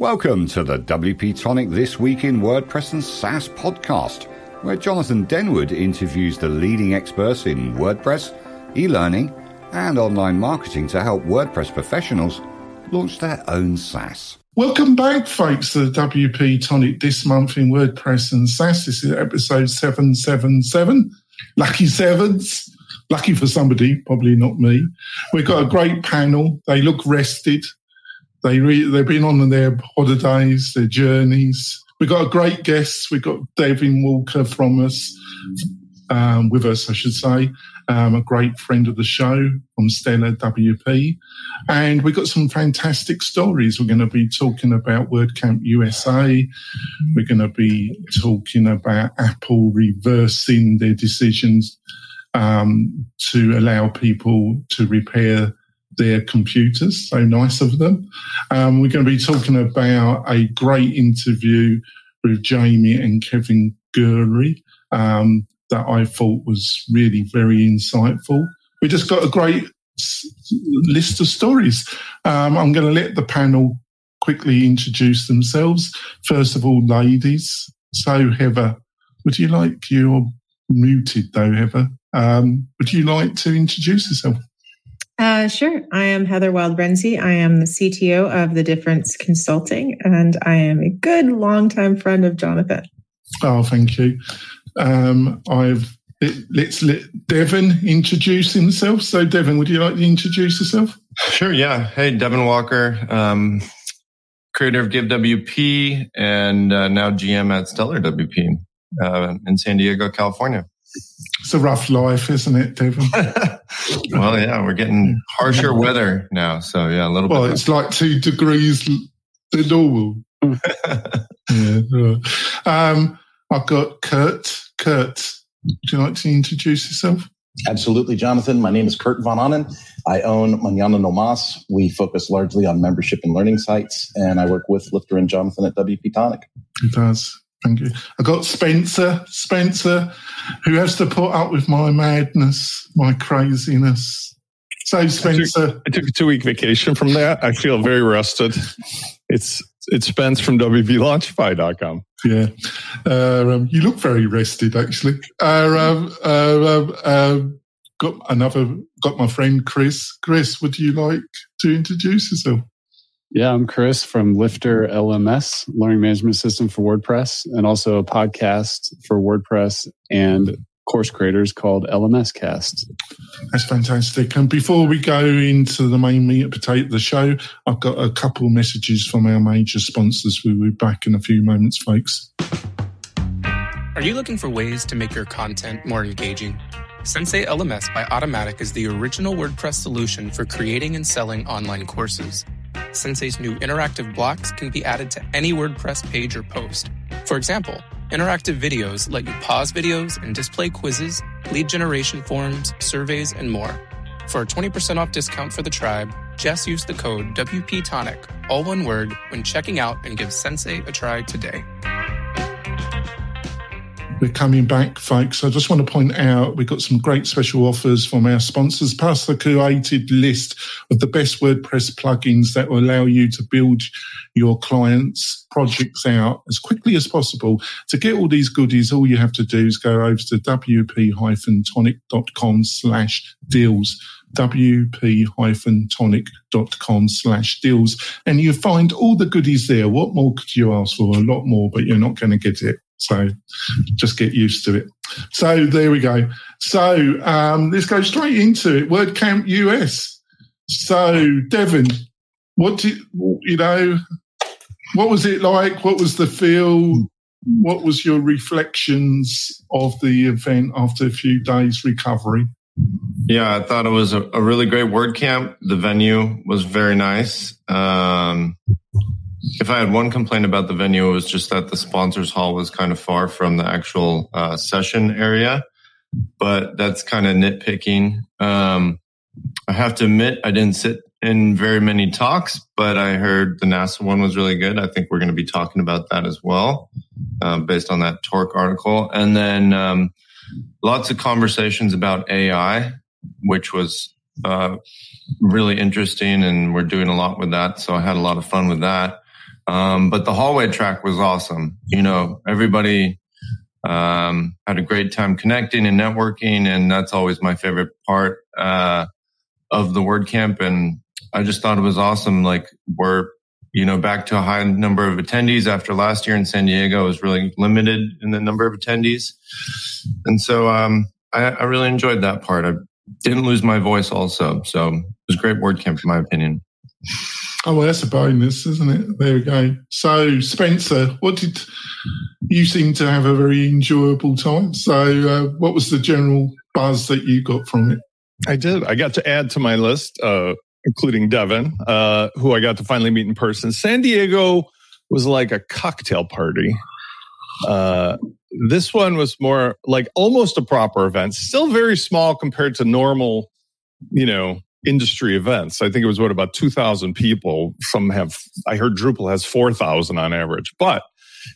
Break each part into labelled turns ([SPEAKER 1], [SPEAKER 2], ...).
[SPEAKER 1] Welcome to the WP Tonic This Week in WordPress and SaaS podcast, where Jonathan Denwood interviews the leading experts in WordPress, e learning, and online marketing to help WordPress professionals launch their own SaaS.
[SPEAKER 2] Welcome back, folks, to the WP Tonic this month in WordPress and SaaS. This is episode 777. Lucky sevens. Lucky for somebody, probably not me. We've got a great panel. They look rested. They re- they've been on their holidays, their journeys. We've got a great guest. We've got Devin Walker from us, um, with us, I should say, um, a great friend of the show from Stellar WP. And we've got some fantastic stories. We're going to be talking about WordCamp USA. We're going to be talking about Apple reversing their decisions um, to allow people to repair their computers. So nice of them. Um, we're going to be talking about a great interview with Jamie and Kevin Geary um, that I thought was really very insightful. We just got a great list of stories. Um, I'm going to let the panel quickly introduce themselves. First of all, ladies. So, Heather, would you like, you're muted though, Heather. Um, would you like to introduce yourself?
[SPEAKER 3] Uh, sure. I am Heather Wild-Renzi. I am the CTO of The Difference Consulting, and I am a good longtime friend of Jonathan.
[SPEAKER 2] Oh, thank you. Um, I've let's let Devin introduce himself. So, Devin, would you like to introduce yourself?
[SPEAKER 4] Sure. Yeah. Hey, Devin Walker, um, creator of Give WP, and uh, now GM at Stellar WP uh, in San Diego, California.
[SPEAKER 2] It's a rough life, isn't it, Devin?
[SPEAKER 4] well, yeah, we're getting harsher weather now, so yeah, a little
[SPEAKER 2] well,
[SPEAKER 4] bit.
[SPEAKER 2] Well, it's like two degrees the normal. yeah. Right. Um, I've got Kurt. Kurt, would you like to introduce yourself?
[SPEAKER 5] Absolutely, Jonathan. My name is Kurt Von Ahnen. I own Manana No Mas. We focus largely on membership and learning sites, and I work with Lifter and Jonathan at WP Tonic.
[SPEAKER 2] He does. Thank you. I got Spencer, Spencer, who has to put up with my madness, my craziness. So, Spencer,
[SPEAKER 6] I took, I took a two week vacation from that. I feel very rested. It's it's Spence from WPLaunchify.com.
[SPEAKER 2] Yeah, uh, um, you look very rested, actually. Uh, um, uh, um, um, got another, got my friend Chris. Chris, would you like to introduce yourself?
[SPEAKER 7] Yeah, I'm Chris from Lifter LMS, Learning Management System for WordPress, and also a podcast for WordPress and course creators called LMS Cast.
[SPEAKER 2] That's fantastic. And before we go into the main meat and potato of the show, I've got a couple messages from our major sponsors. We'll be back in a few moments, folks.
[SPEAKER 8] Are you looking for ways to make your content more engaging? Sensei LMS by Automattic is the original WordPress solution for creating and selling online courses. Sensei's new interactive blocks can be added to any WordPress page or post. For example, interactive videos let you pause videos and display quizzes, lead generation forms, surveys, and more. For a 20% off discount for the tribe, just use the code WPTonic, all one word, when checking out and give Sensei a try today.
[SPEAKER 2] We're coming back, folks. I just want to point out we've got some great special offers from our sponsors, plus the curated list of the best WordPress plugins that will allow you to build your clients' projects out as quickly as possible. To get all these goodies, all you have to do is go over to wp-tonic.com slash deals wp-tonic.com slash deals and you find all the goodies there. What more could you ask for? A lot more, but you're not going to get it. So just get used to it. So there we go. So um, let's go straight into it. WordCamp US. So Devin, what did you know? What was it like? What was the feel? What was your reflections of the event after a few days recovery?
[SPEAKER 4] Yeah, I thought it was a, a really great WordCamp. The venue was very nice. Um, if I had one complaint about the venue, it was just that the sponsors hall was kind of far from the actual uh, session area, but that's kind of nitpicking. Um, I have to admit, I didn't sit in very many talks, but I heard the NASA one was really good. I think we're going to be talking about that as well, uh, based on that Torque article. And then um, lots of conversations about AI, which was uh, really interesting, and we're doing a lot with that. So I had a lot of fun with that. Um, but the hallway track was awesome. You know, everybody um, had a great time connecting and networking, and that's always my favorite part uh, of the WordCamp. And I just thought it was awesome. Like we're you know back to a high number of attendees after last year in San Diego was really limited in the number of attendees, and so um, I, I really enjoyed that part. I didn't lose my voice also, so it was a great WordCamp in my opinion.
[SPEAKER 2] Oh, well, that's a bonus, isn't it? There we go. So, Spencer, what did you seem to have a very enjoyable time? So, uh, what was the general buzz that you got from it?
[SPEAKER 6] I did. I got to add to my list, uh, including Devin, uh, who I got to finally meet in person. San Diego was like a cocktail party. Uh, this one was more like almost a proper event, still very small compared to normal, you know, industry events. I think it was what about 2000 people. Some have, I heard Drupal has 4,000 on average, but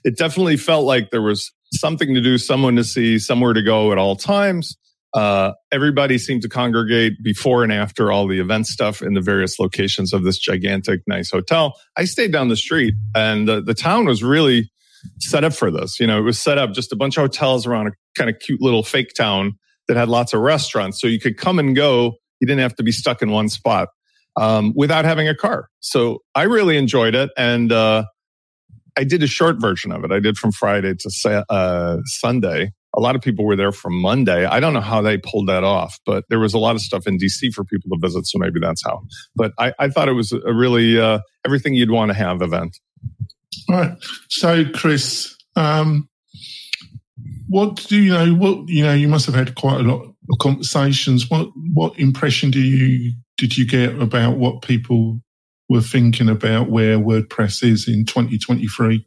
[SPEAKER 6] it definitely felt like there was something to do, someone to see, somewhere to go at all times. Uh, everybody seemed to congregate before and after all the event stuff in the various locations of this gigantic, nice hotel. I stayed down the street and the, the town was really set up for this. You know, it was set up just a bunch of hotels around a kind of cute little fake town that had lots of restaurants. So you could come and go you didn't have to be stuck in one spot um, without having a car. So I really enjoyed it. And uh, I did a short version of it. I did from Friday to uh, Sunday. A lot of people were there from Monday. I don't know how they pulled that off, but there was a lot of stuff in DC for people to visit. So maybe that's how. But I, I thought it was a really uh, everything you'd want to have event.
[SPEAKER 2] All right. So, Chris, um, what do you know? What you know? You must have had quite a lot of conversations. What what impression do you did you get about what people were thinking about where WordPress is in 2023?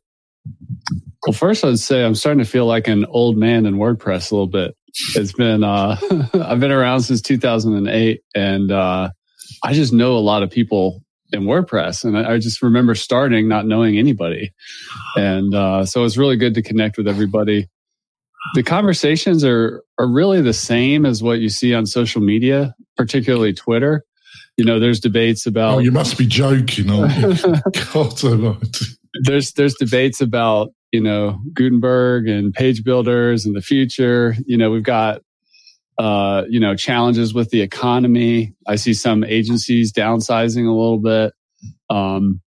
[SPEAKER 7] Well, first I'd say I'm starting to feel like an old man in WordPress a little bit. It's been uh, I've been around since 2008, and uh, I just know a lot of people in WordPress, and I, I just remember starting not knowing anybody, and uh, so it's really good to connect with everybody the conversations are are really the same as what you see on social media, particularly Twitter. You know, there's debates about.
[SPEAKER 2] Oh, you must be joking! God
[SPEAKER 7] There's there's debates about you know Gutenberg and page builders and the future. You know, we've got uh, you know challenges with the economy. I see some agencies downsizing a little bit. Um,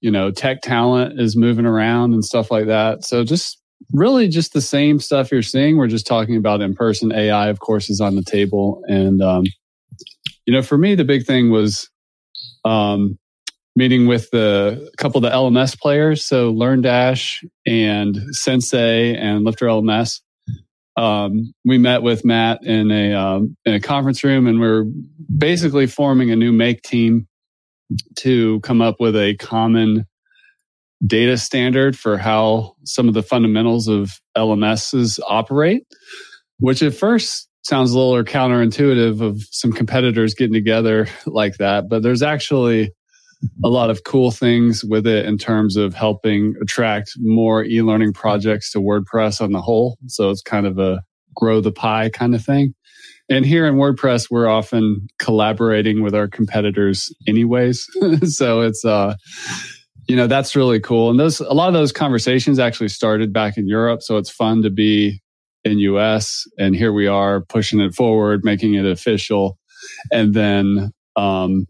[SPEAKER 7] you know, tech talent is moving around and stuff like that. So just really just the same stuff you're seeing. We're just talking about in person. AI, of course, is on the table. And, um, you know, for me, the big thing was um, meeting with the a couple of the LMS players. So LearnDash and Sensei and Lifter LMS. Um, we met with Matt in a um, in a conference room, and we we're basically forming a new make team to come up with a common data standard for how some of the fundamentals of LMSs operate, which at first sounds a little counterintuitive of some competitors getting together like that. But there's actually a lot of cool things with it in terms of helping attract more e learning projects to WordPress on the whole. So it's kind of a grow the pie kind of thing. And here in WordPress, we're often collaborating with our competitors anyways. so it's, uh, you know that's really cool. And those a lot of those conversations actually started back in europe so it's fun to be in us and here we are pushing it forward making it official. And then um,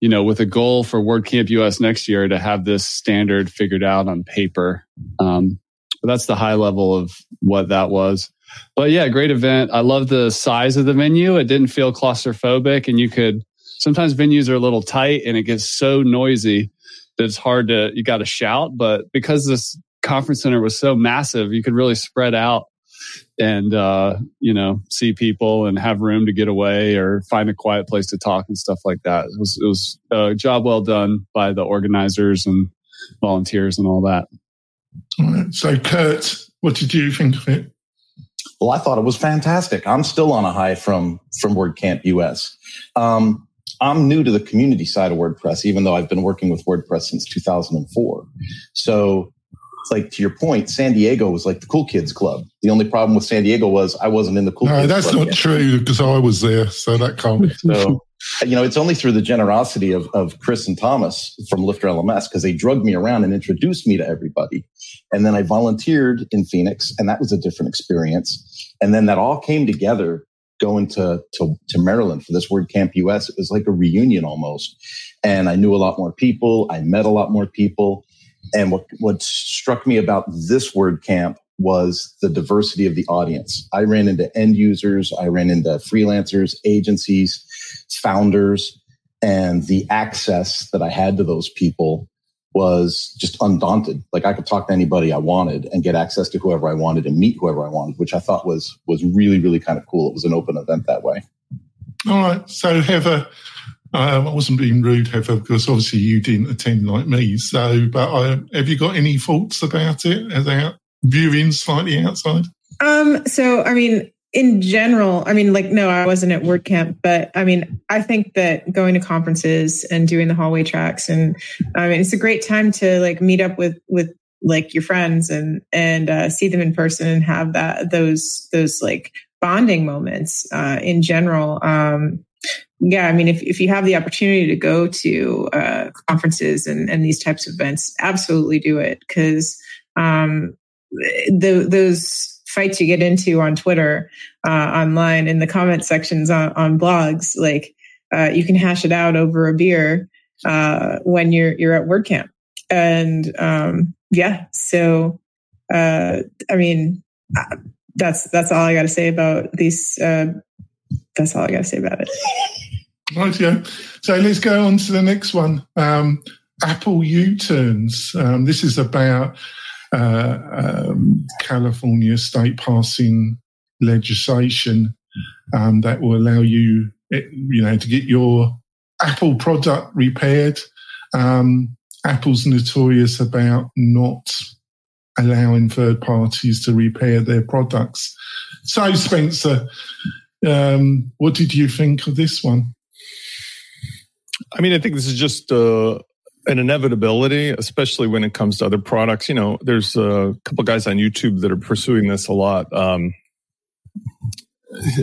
[SPEAKER 7] you know with a goal for wordcamp us next year to have this standard figured out on paper. Um, that's the high level of what that was. But yeah great event. I love the size of the venue. It didn't feel claustrophobic and you could sometimes venues are a little tight and it gets so noisy it's hard to you got to shout but because this conference center was so massive you could really spread out and uh, you know see people and have room to get away or find a quiet place to talk and stuff like that. It was, it was a job well done by the organizers and volunteers and all that.
[SPEAKER 2] All right. so kurt what did you think of it?
[SPEAKER 5] Well i thought it was fantastic. I'm still on a high from from wordcamp us um, I'm new to the community side of WordPress, even though I've been working with WordPress since 2004. So it's like to your point, San Diego was like the cool kids club. The only problem with San Diego was I wasn't in the cool.
[SPEAKER 2] No, that's not
[SPEAKER 5] yet.
[SPEAKER 2] true because I was there, so that can't.
[SPEAKER 5] So, you know, it's only through the generosity of, of Chris and Thomas from Lifter LMS because they drugged me around and introduced me to everybody. And then I volunteered in Phoenix, and that was a different experience. And then that all came together going to, to, to Maryland for this WordCamp US. It was like a reunion almost. And I knew a lot more people. I met a lot more people. And what, what struck me about this WordCamp was the diversity of the audience. I ran into end users, I ran into freelancers, agencies, founders, and the access that I had to those people was just undaunted. Like I could talk to anybody I wanted and get access to whoever I wanted and meet whoever I wanted, which I thought was was really really kind of cool. It was an open event that way.
[SPEAKER 2] All right. So, Heather, um, I wasn't being rude, Heather, because obviously you didn't attend like me. So, but uh, have you got any thoughts about it as out viewing slightly outside?
[SPEAKER 3] Um, so I mean, in general, I mean, like, no, I wasn't at WordCamp, but I mean, I think that going to conferences and doing the hallway tracks, and I mean, it's a great time to like meet up with with like your friends and and uh, see them in person and have that those those like bonding moments uh, in general. Um, yeah, I mean, if, if you have the opportunity to go to uh, conferences and, and these types of events, absolutely do it because um, the, those fights you get into on Twitter, uh, online, in the comment sections on, on blogs, like uh, you can hash it out over a beer uh, when you're you're at WordCamp, and um, yeah, so uh, I mean, uh, that's that's all I got to say about these. Uh, that's all I got to say about it.
[SPEAKER 2] Right, yeah. So let's go on to the next one. Um, Apple U-turns. Um, this is about uh, um, California state passing legislation um, that will allow you, you know, to get your Apple product repaired. Um, Apple's notorious about not allowing third parties to repair their products. So, Spencer, um, what did you think of this one?
[SPEAKER 6] I mean, I think this is just uh, an inevitability, especially when it comes to other products. You know, there's a couple guys on YouTube that are pursuing this a lot. Um,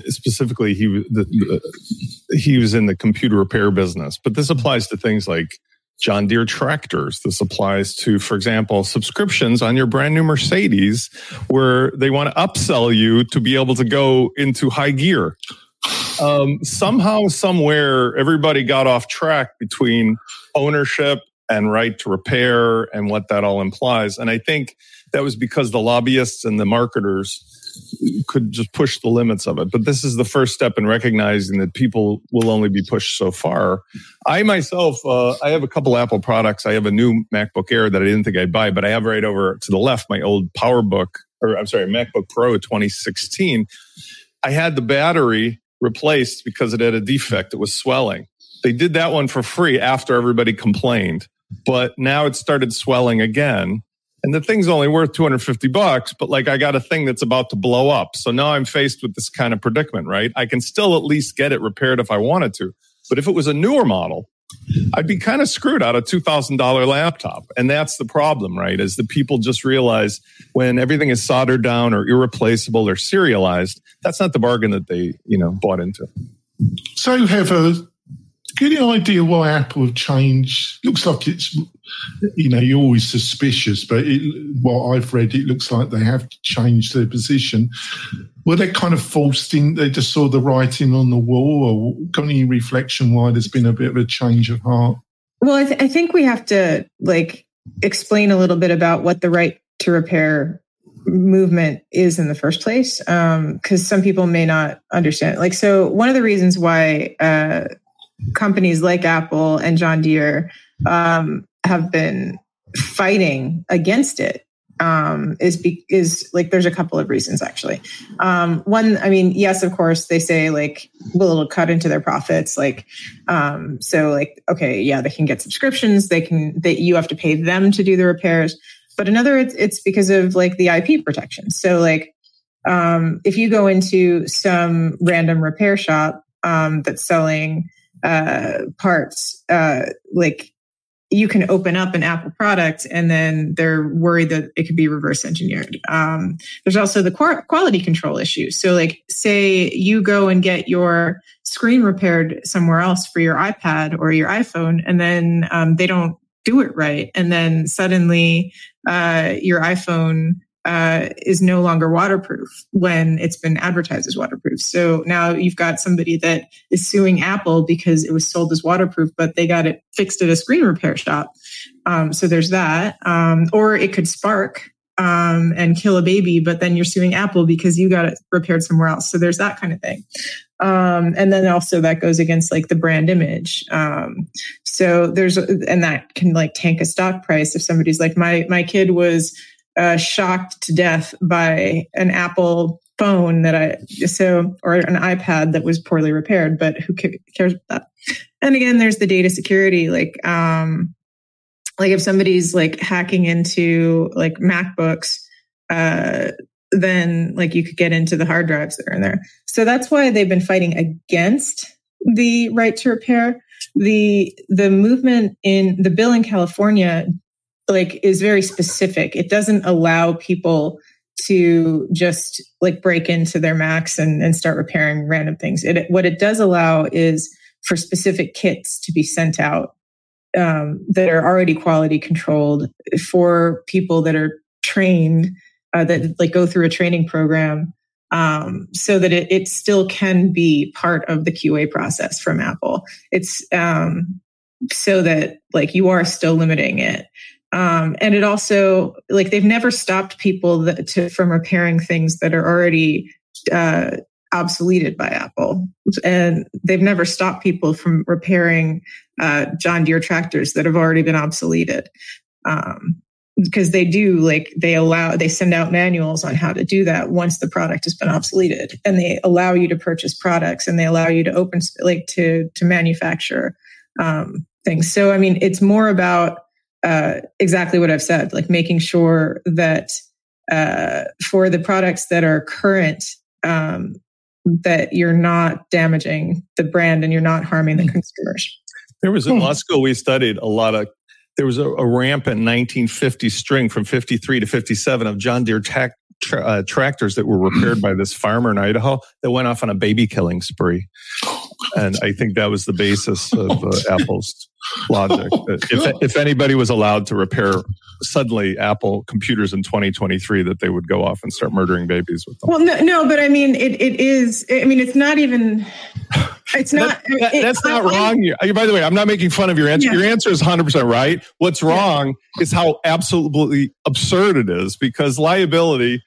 [SPEAKER 6] specifically, he the, the, he was in the computer repair business, but this applies to things like John Deere tractors. This applies to, for example, subscriptions on your brand new Mercedes, where they want to upsell you to be able to go into high gear. Um, somehow, somewhere, everybody got off track between ownership and right to repair and what that all implies. And I think that was because the lobbyists and the marketers could just push the limits of it. But this is the first step in recognizing that people will only be pushed so far. I myself, uh, I have a couple Apple products. I have a new MacBook Air that I didn't think I'd buy, but I have right over to the left my old PowerBook, or I'm sorry, MacBook Pro 2016. I had the battery replaced because it had a defect. It was swelling. They did that one for free after everybody complained, but now it started swelling again. And the thing's only worth 250 bucks but like i got a thing that's about to blow up. So now i'm faced with this kind of predicament right? I can still at least get it repaired if i wanted to but if it was a newer model i'd be kind of screwed out a $2000 laptop. And that's the problem right is that people just realize when everything is soldered down or irreplaceable or serialized that's not the bargain that they you know bought into.
[SPEAKER 2] So have get an idea why Apple have changed. Looks like it's, you know, you're always suspicious, but it, what I've read, it looks like they have changed their position. Were they kind of forced in? They just saw the writing on the wall, or got any reflection why there's been a bit of a change of heart?
[SPEAKER 3] Well, I, th- I think we have to like explain a little bit about what the right to repair movement is in the first place because um, some people may not understand like so one of the reasons why uh, companies like Apple and John Deere um, have been fighting against it um, is be- is like there's a couple of reasons actually. Um, one, I mean, yes, of course, they say like will it'll cut into their profits. Like, um, so like okay, yeah, they can get subscriptions. They can that you have to pay them to do the repairs. But another, it's, it's because of like the IP protection. So like, um, if you go into some random repair shop um, that's selling uh, parts, uh, like you can open up an Apple product and then they're worried that it could be reverse engineered. Um, there's also the quality control issue. So, like, say you go and get your screen repaired somewhere else for your iPad or your iPhone, and then um, they don't do it right, and then suddenly uh, your iPhone uh, is no longer waterproof when it's been advertised as waterproof. So now you've got somebody that is suing Apple because it was sold as waterproof, but they got it fixed at a screen repair shop. Um, so there's that. Um, or it could spark um, and kill a baby, but then you're suing Apple because you got it repaired somewhere else. So there's that kind of thing. Um, and then also that goes against like the brand image. Um, so there's, and that can like tank a stock price if somebody's like, my, my kid was, uh, shocked to death by an Apple phone that I so or an iPad that was poorly repaired, but who cares about that? And again, there's the data security, like um, like if somebody's like hacking into like MacBooks, uh, then like you could get into the hard drives that are in there. So that's why they've been fighting against the right to repair. The the movement in the bill in California like is very specific. It doesn't allow people to just like break into their Macs and, and start repairing random things. It, what it does allow is for specific kits to be sent out um, that are already quality controlled for people that are trained uh, that like go through a training program um, so that it, it still can be part of the QA process from Apple. It's um, so that like you are still limiting it. Um, and it also like they've never stopped people that, to, from repairing things that are already uh, obsoleted by Apple, and they've never stopped people from repairing uh, John Deere tractors that have already been obsoleted. Um, because they do like they allow they send out manuals on how to do that once the product has been obsoleted. And they allow you to purchase products and they allow you to open like to to manufacture um, things. So i mean it's more about uh, exactly what I've said, like making sure that uh, for the products that are current, um, that you're not damaging the brand and you're not harming the hmm. consumers.
[SPEAKER 6] There was in law school we studied a lot of. There was a, a rampant 1950 string from 53 to 57 of John Deere tra- uh, tractors that were repaired by this farmer in Idaho that went off on a baby killing spree. And I think that was the basis of uh, Apple's logic. if, if anybody was allowed to repair suddenly Apple computers in 2023, that they would go off and start murdering babies with them.
[SPEAKER 3] Well, no, no but I mean, it, it is, I mean, it's not even, it's not,
[SPEAKER 6] that, that, that's not I, wrong. I, by the way, I'm not making fun of your answer. Yeah. Your answer is 100% right. What's wrong yeah. is how absolutely absurd it is because liability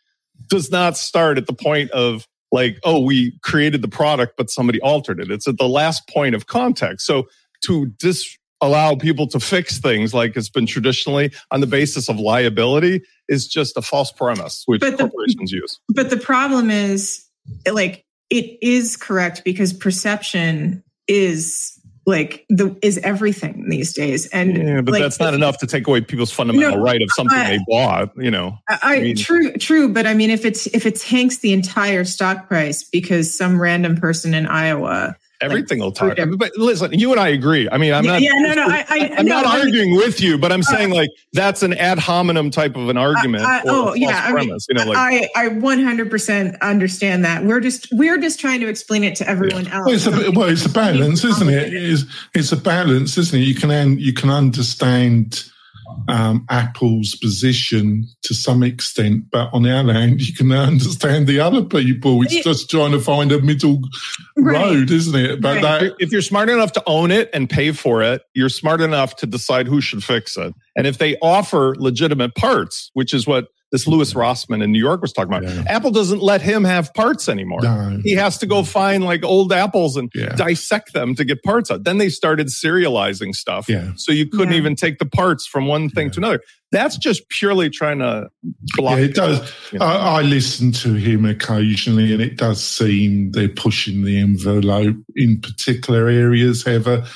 [SPEAKER 6] does not start at the point of like, oh, we created the product, but somebody altered it. It's at the last point of context. So to disallow people to fix things like it's been traditionally on the basis of liability is just a false premise, which but corporations
[SPEAKER 3] the,
[SPEAKER 6] use.
[SPEAKER 3] But the problem is, like, it is correct because perception is like the is everything these days. And
[SPEAKER 6] yeah, but
[SPEAKER 3] like,
[SPEAKER 6] that's not enough to take away people's fundamental no, right of something I, they bought you know?
[SPEAKER 3] I, I, mean, true true but i mean if it's if it tanks the entire stock price because some random person in iowa
[SPEAKER 6] Everything will talk. But listen, you and I agree. I mean, I'm
[SPEAKER 3] yeah,
[SPEAKER 6] not.
[SPEAKER 3] Yeah, no, no. I,
[SPEAKER 6] am no, not I arguing mean, with you, but I'm uh, saying like that's an ad hominem type of an argument. I,
[SPEAKER 3] oh yeah, premise, I mean, you know, like I, I 100% understand that. We're just we're just trying to explain it to everyone yeah. else.
[SPEAKER 2] Well, it's a, well, it's a balance, isn't it? It's, it's a balance, isn't it? You can you can understand um, Apple's position to some extent, but on our other hand, you can understand the other people. It's just trying to find a middle right. road, isn't it?
[SPEAKER 6] But right. that, if you're smart enough to own it and pay for it, you're smart enough to decide who should fix it. And if they offer legitimate parts, which is what this Louis Rossman in New York was talking about. Yeah. Apple doesn't let him have parts anymore. No. He has to go find like old apples and yeah. dissect them to get parts out. Then they started serializing stuff. Yeah. So you couldn't even take the parts from one thing to another. That's just purely trying to block.
[SPEAKER 2] Yeah, it does. You know. I, I, listen to him occasionally, and it does seem they're pushing the envelope in particular areas. However,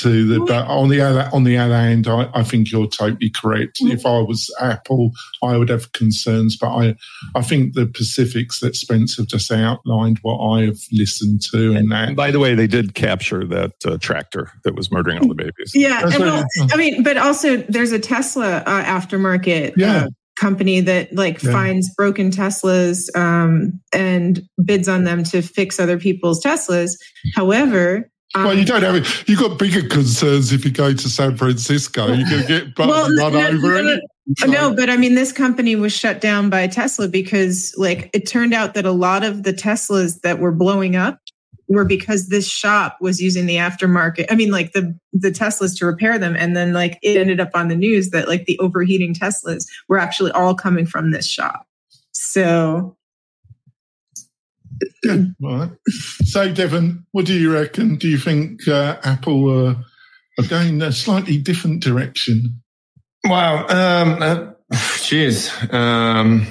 [SPEAKER 2] to the but on the other on the other hand I, I think you're totally correct if i was apple i would have concerns but i i think the pacifics that Spence have just outlined what i have listened to and that
[SPEAKER 6] And by the way, they did capture that uh, tractor that was murdering all the babies.
[SPEAKER 3] Yeah,
[SPEAKER 2] That's
[SPEAKER 3] and well, I mean, but also there's a Tesla uh, aftermarket
[SPEAKER 2] Yeah.
[SPEAKER 3] uh, company that like
[SPEAKER 2] Yeah.
[SPEAKER 3] finds broken Teslas um, and bids on them to fix other people's Teslas. However, um,
[SPEAKER 2] well, you don't have it. You've got bigger concerns if you go to San Francisco. You're going to get
[SPEAKER 3] Well,
[SPEAKER 2] run
[SPEAKER 3] no,
[SPEAKER 2] over.
[SPEAKER 3] no,
[SPEAKER 2] it.
[SPEAKER 3] no, no, but I mean, this company was shut down by Tesla because, like, it turned out that a lot of the Teslas that were blowing up were because this shop was using the aftermarket. I mean, like the the Teslas to repair them, and then like it ended up on the news that like the overheating Teslas were actually all coming from this shop. So
[SPEAKER 2] Yeah, right. So, Devin, what do you reckon? Do you think uh, Apple uh, are going a slightly different direction?
[SPEAKER 4] Wow. Um, uh, geez. Um,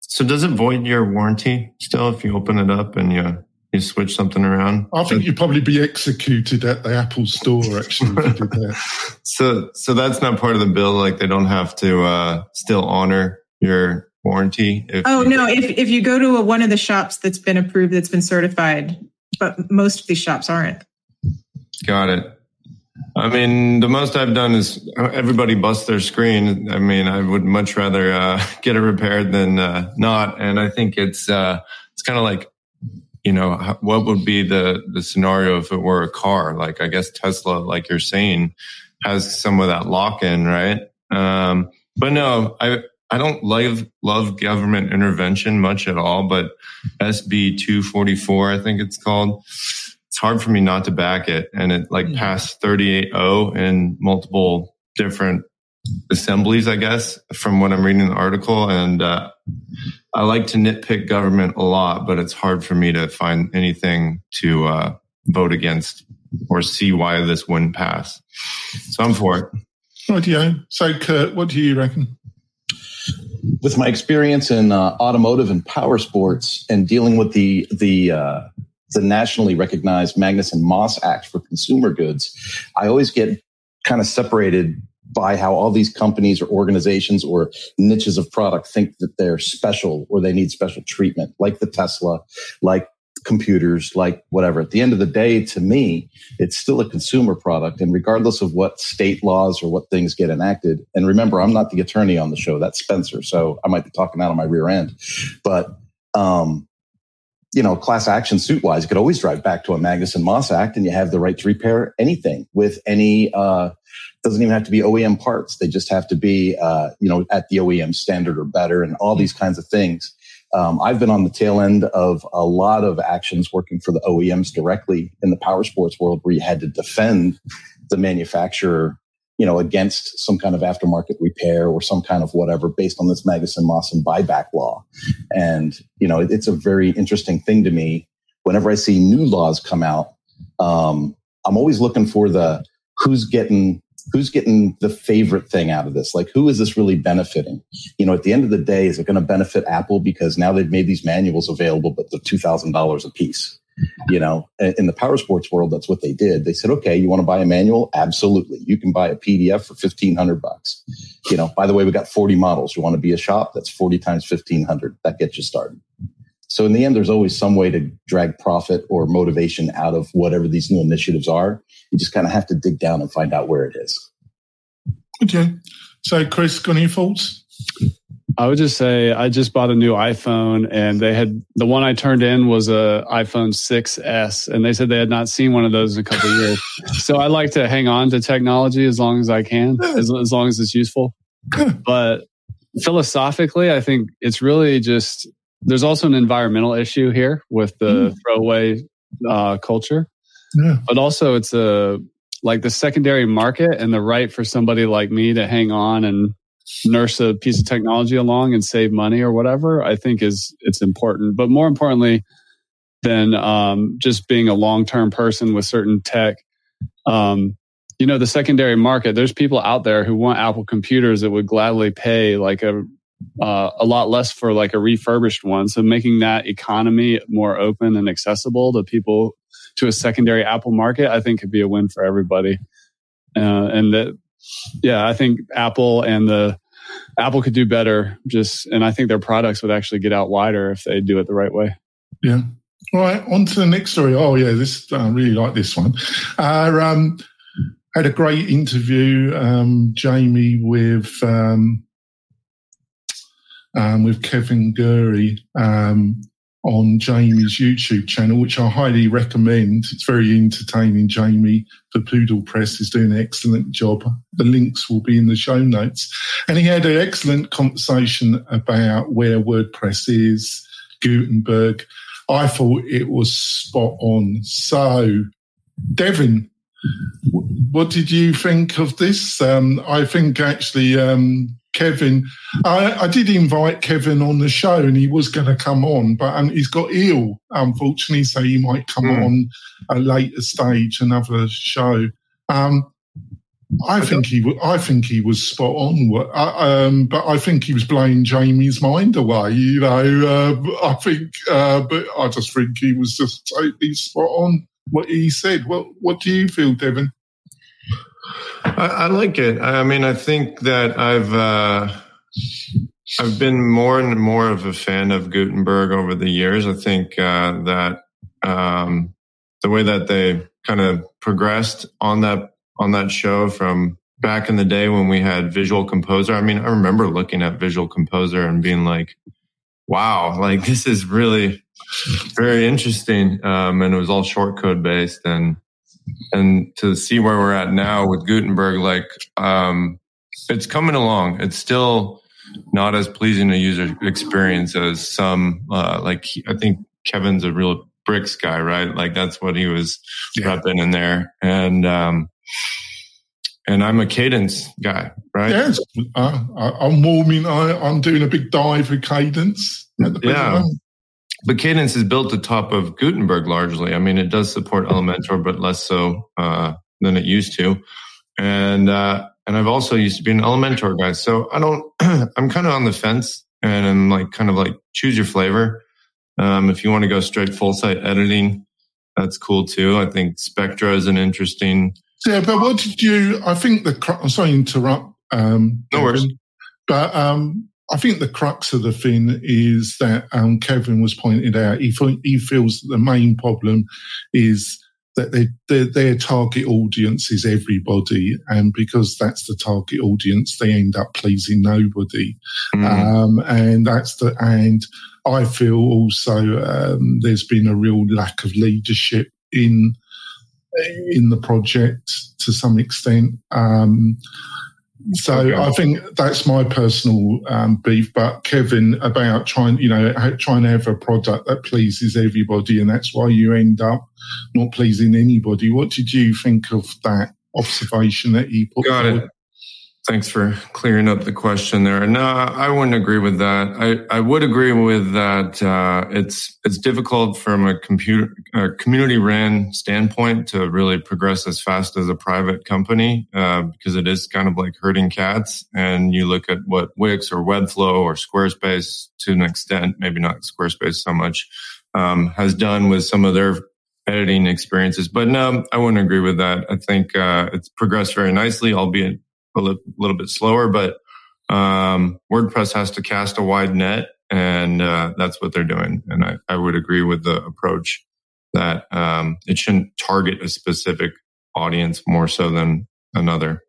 [SPEAKER 4] so does it void your warranty still if you open it up and you you switch something around?
[SPEAKER 2] I think you'd probably be executed at the Apple store actually if you did that.
[SPEAKER 4] So so that's not part of the bill. Like they don't have to uh, still honor your warranty. If
[SPEAKER 3] Oh no! If if you go to a, one of the shops that's been approved, that's been certified, but most of these shops aren't.
[SPEAKER 4] Got it. I mean, the most I've done is everybody busts their screen. I mean, I would much rather uh, get it repaired than uh, not. And I think it's uh, it's kind of like, you know, what would be the the scenario if it were a car? Like, I guess Tesla, like you're saying, has some of that lock in, right? Um, but no, I I don't love love government intervention much at all. But SB two forty four, I think it's called it's hard for me not to back it. And it like passed 38.0 in multiple different assemblies, I guess, from what I'm reading the article. And uh, I like to nitpick government a lot, but it's hard for me to find anything to uh, vote against or see why this wouldn't pass. So I'm for it.
[SPEAKER 2] Rightio. So, Kurt, what do you reckon?
[SPEAKER 5] With my experience in uh, automotive and power sports and dealing with the the uh, the nationally recognized Magnuson Moss Act for consumer goods, I always get kind of separated by how all these companies or organizations or niches of product think that they're special or they need special treatment, like the Tesla, like computers, like whatever. At the end of the day, to me, it's still a consumer product. And regardless of what state laws or what things get enacted, and remember, I'm not the attorney on the show, that's Spencer. So I might be talking out of my rear end. But, um, you know, class action suit wise, you could always drive back to a Magnuson Moss Act and you have the right to repair anything with any, uh, doesn't even have to be OEM parts. They just have to be, uh, you know, at the OEM standard or better and all these kinds of things. Um, I've been on the tail end of a lot of actions working for the OEMs directly in the power sports world where you had to defend the manufacturer, you know, against some kind of aftermarket repair or some kind of whatever based on this Magnuson Mossen buyback law. And, you know, it, it's a very interesting thing to me. Whenever I see new laws come out, um, I'm always looking for the who's getting who's getting the favorite thing out of this? Like, who is this really benefiting? You know, at the end of the day, is it going to benefit Apple because now they've made these manuals available, but they're two thousand dollars a piece? You know, in the power sports world, that's what they did. They said, okay, you want to buy a manual? Absolutely. You can buy a PDF for 1500 bucks. You know, by the way, we got 40 models. You want to be a shop? That's 40 times 1500. That gets you started. So in the end, there's always some way to drag profit or motivation out of whatever these new initiatives are. You just kind of have to dig down and find out where it is.
[SPEAKER 2] Okay. So, Chris, got any thoughts?
[SPEAKER 7] I would just say I just bought a new iPhone and they had the one I turned in was a iPhone 6S and they said they had not seen one of those in a couple of years. So I like to hang on to technology as long as I can, as, as long as it's useful. But philosophically, I think it's really just there's also an environmental issue here with the throwaway uh, culture,
[SPEAKER 2] Yeah.
[SPEAKER 7] but also it's a like the secondary market and the right for somebody like me to hang on and nurse a piece of technology along and save money or whatever, I think is it's important. But more importantly than um, just being a long term person with certain tech, um, you know, the secondary market. There's people out there who want Apple computers that would gladly pay like a uh, a lot less for like a refurbished one. So making that economy more open and accessible to people to a secondary Apple market, I think could be a win for everybody. Uh, and that, yeah, I think Apple and the Apple could do better. Just and I think their products would actually get out wider if they do it the right way.
[SPEAKER 2] Yeah. All right. On to the next story. Oh yeah, this I really like this one. Uh, um, had a great interview, um, Jamie, with um, um, with Kevin Geary um, on Jamie's YouTube channel, which I highly recommend. It's very entertaining. Jamie for Pootlepress is doing an excellent job. The links will be in the show notes. And he had an excellent conversation about where WordPress is, Gutenberg. I thought it was spot on. So, Devin, what did you think of this? Um, I think actually um, Kevin, I, I, did invite Kevin on the show and he was going to come on, but um, he's got ill, unfortunately, so he might come mm. on a later stage, another show. Um, I think he, I think he was spot on. Um, but I think he was blowing Jamie's mind away. You know, uh, I think, uh, but I just think he was just totally spot on what he said. What What do you feel, Devin?
[SPEAKER 4] I, I like it. I mean, I think that I've uh, I've been more and more of a fan of Gutenberg over the years. I think uh, that um, the way that they kind of progressed on that on that show from back in the day when we had Visual Composer. I mean, I remember looking at Visual Composer and being like, "Wow, like this is really very interesting." Um, and it was all shortcode based and and to see where we're at now with Gutenberg, like um, it's coming along. It's still not as pleasing a user experience as some. Uh, like I think Kevin's a real bricks guy, right? Like that's what he was yeah. repping in there, and um, and I'm a Kadence guy, right?
[SPEAKER 2] Yes, uh, I'm warming. I, I'm doing a big dive with Kadence.
[SPEAKER 4] Yeah, but Kadence is built atop of Gutenberg largely. I mean, it does support Elementor, but less so uh, than it used to. And uh, and I've also used to be an Elementor guy, so I don't. I'm kind of on the fence, and I'm like kind of like choose your flavor. Um, if you want to go straight full site editing, that's cool too. I think Spectra is an interesting.
[SPEAKER 2] Yeah, but what did you? I think the. I'm sorry to interrupt. Um,
[SPEAKER 4] no worries.
[SPEAKER 2] But um, I think the crux of the thing is that um, Kevin was pointed out. He, he feels that the main problem is that they, their, their target audience is everybody, and because that's the target audience, they end up pleasing nobody. Mm. Um, and that's the and I feel also um, there's been a real lack of leadership in in the project to some extent. Um, so okay. I think that's my personal um, beef. But Kevin, about trying, you know, trying to have a product that pleases everybody, and that's why you end up not pleasing anybody. What did you think of that observation that he put?
[SPEAKER 4] Got forward? it. Thanks for clearing up the question there. No, I wouldn't agree with that. I, I would agree with that. Uh, it's it's difficult from a computer community ran standpoint to really progress as fast as a private company uh, because it is kind of like herding cats. And you look at what Wix or Webflow or Squarespace to an extent, maybe not Squarespace so much, um, has done with some of their editing experiences. But no, I wouldn't agree with that. I think uh, it's progressed very nicely, albeit a little, little bit slower, but um, WordPress has to cast a wide net, and uh, that's what they're doing. And I, I, would agree with the approach that um, it shouldn't target a specific audience more so than another.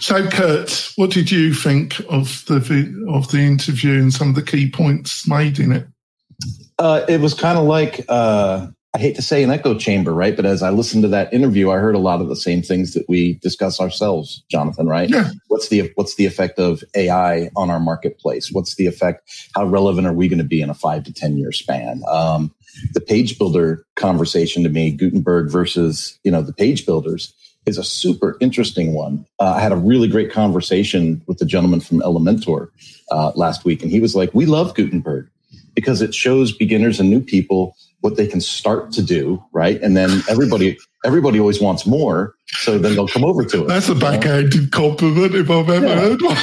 [SPEAKER 2] So, Kurt, what did you think of the of the interview and some of the key points made in it?
[SPEAKER 5] Uh, it was kind of like uh, I hate to say an echo chamber, right? But as I listened to that interview, I heard a lot of the same things that we discuss ourselves, Jonathan, right?
[SPEAKER 2] Yeah.
[SPEAKER 5] What's the what's the effect of AI on our marketplace? What's the effect? How relevant are we going to be in a five to ten year span? Um, the page builder conversation to me, Gutenberg versus you know the page builders, is a super interesting one. Uh, I had a really great conversation with the gentleman from Elementor uh, last week, and he was like, "We love Gutenberg because it shows beginners and new people." What they can start to do, right? And then everybody everybody always wants more, so then they'll come over to it.
[SPEAKER 2] That's a backhanded compliment if I've ever
[SPEAKER 5] yeah.
[SPEAKER 2] heard one.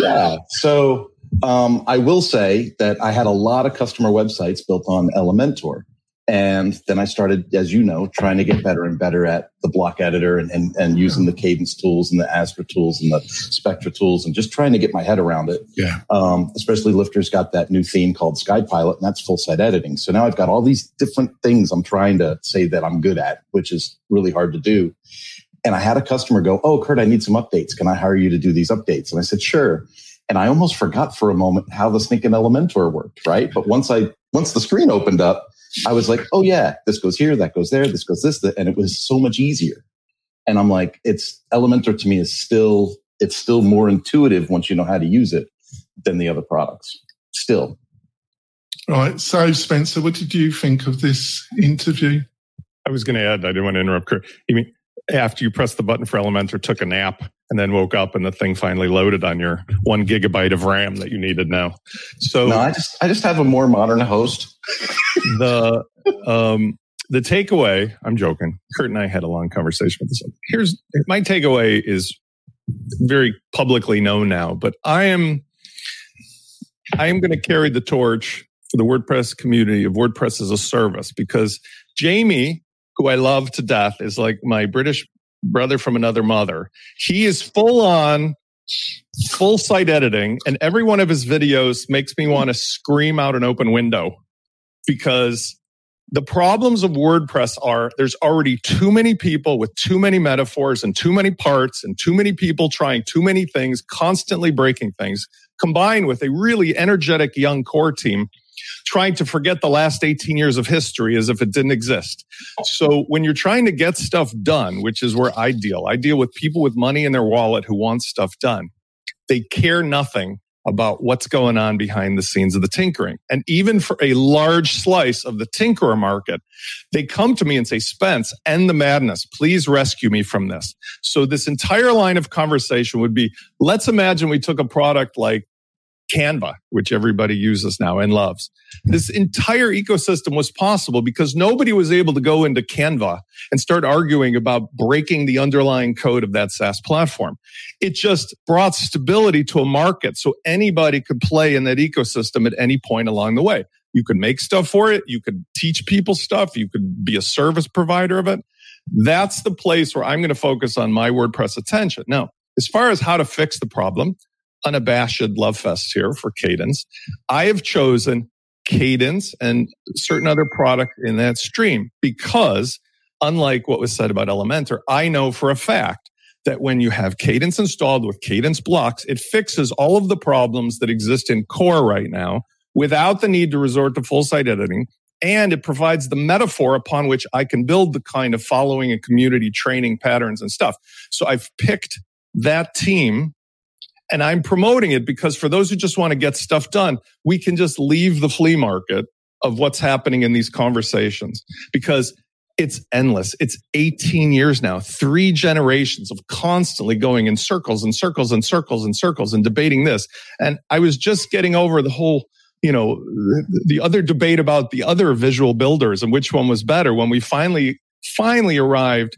[SPEAKER 5] yeah. So um, I will say that I had a lot of customer websites built on Elementor. And then I started, as you know, trying to get better and better at the block editor and, and, and using the Kadence tools and the Astra tools and the Spectra tools and just trying to get my head around it.
[SPEAKER 2] Yeah.
[SPEAKER 5] Um, especially Lifter's got that new theme called Sky Pilot, and that's full site editing. So now I've got all these different things I'm trying to say that I'm good at, which is really hard to do. And I had a customer go, Oh, Kurt, I need some updates. Can I hire you to do these updates? And I said, Sure. And I almost forgot for a moment how the sneaking Elementor worked, right? But once I, once the screen opened up, I was like, oh yeah, this goes here, that goes there, this goes this, that, and it was so much easier. And I'm like, it's Elementor to me is still, it's still more intuitive once you know how to use it than the other products. Still.
[SPEAKER 2] Right. So Spencer, what did you think of this interview?
[SPEAKER 6] I was going to add, I didn't want to interrupt. Kurt. You mean after you pressed the button for Elementor, took a nap, and then woke up, and the thing finally loaded on your one gigabyte of RAM that you needed now. So
[SPEAKER 5] no, I just I just have a more modern host.
[SPEAKER 6] the um, the takeaway. I'm joking. Kurt and I had a long conversation with this. Here's my takeaway is very publicly known now, but I am I am going to carry the torch for the WordPress community of WordPress as a service because Jamie who I love to death, is like my British brother from another mother. He is full on full site editing, and every one of his videos makes me want to scream out an open window because the problems of WordPress are there's already too many people with too many metaphors and too many parts and too many people trying too many things, constantly breaking things, combined with a really energetic young core team trying to forget the last 18 years of history as if it didn't exist. So when you're trying to get stuff done, which is where I deal, I deal with people with money in their wallet who want stuff done. They care nothing about what's going on behind the scenes of the tinkering. And even for a large slice of the tinkerer market, they come to me and say, Spence, end the madness. Please rescue me from this. So this entire line of conversation would be, let's imagine we took a product like Canva, which everybody uses now and loves. This entire ecosystem was possible because nobody was able to go into Canva and start arguing about breaking the underlying code of that SaaS platform. It just brought stability to a market so anybody could play in that ecosystem at any point along the way. You could make stuff for it. You could teach people stuff. You could be a service provider of it. That's the place where I'm going to focus on my WordPress attention. Now, as far as how to fix the problem, unabashed love fest here for Kadence. I have chosen Kadence and certain other product in that stream because unlike what was said about Elementor, I know for a fact that when you have Kadence installed with Kadence blocks, it fixes all of the problems that exist in core right now without the need to resort to full site editing. And it provides the metaphor upon which I can build the kind of following and community training patterns and stuff. So I've picked that team and I'm promoting it because for those who just want to get stuff done, we can just leave the flea market of what's happening in these conversations because it's endless. It's 18 years now, three generations of constantly going in circles and circles and circles and circles and debating this. And I was just getting over the whole, you know, the other debate about the other visual builders and which one was better when we finally, finally arrived.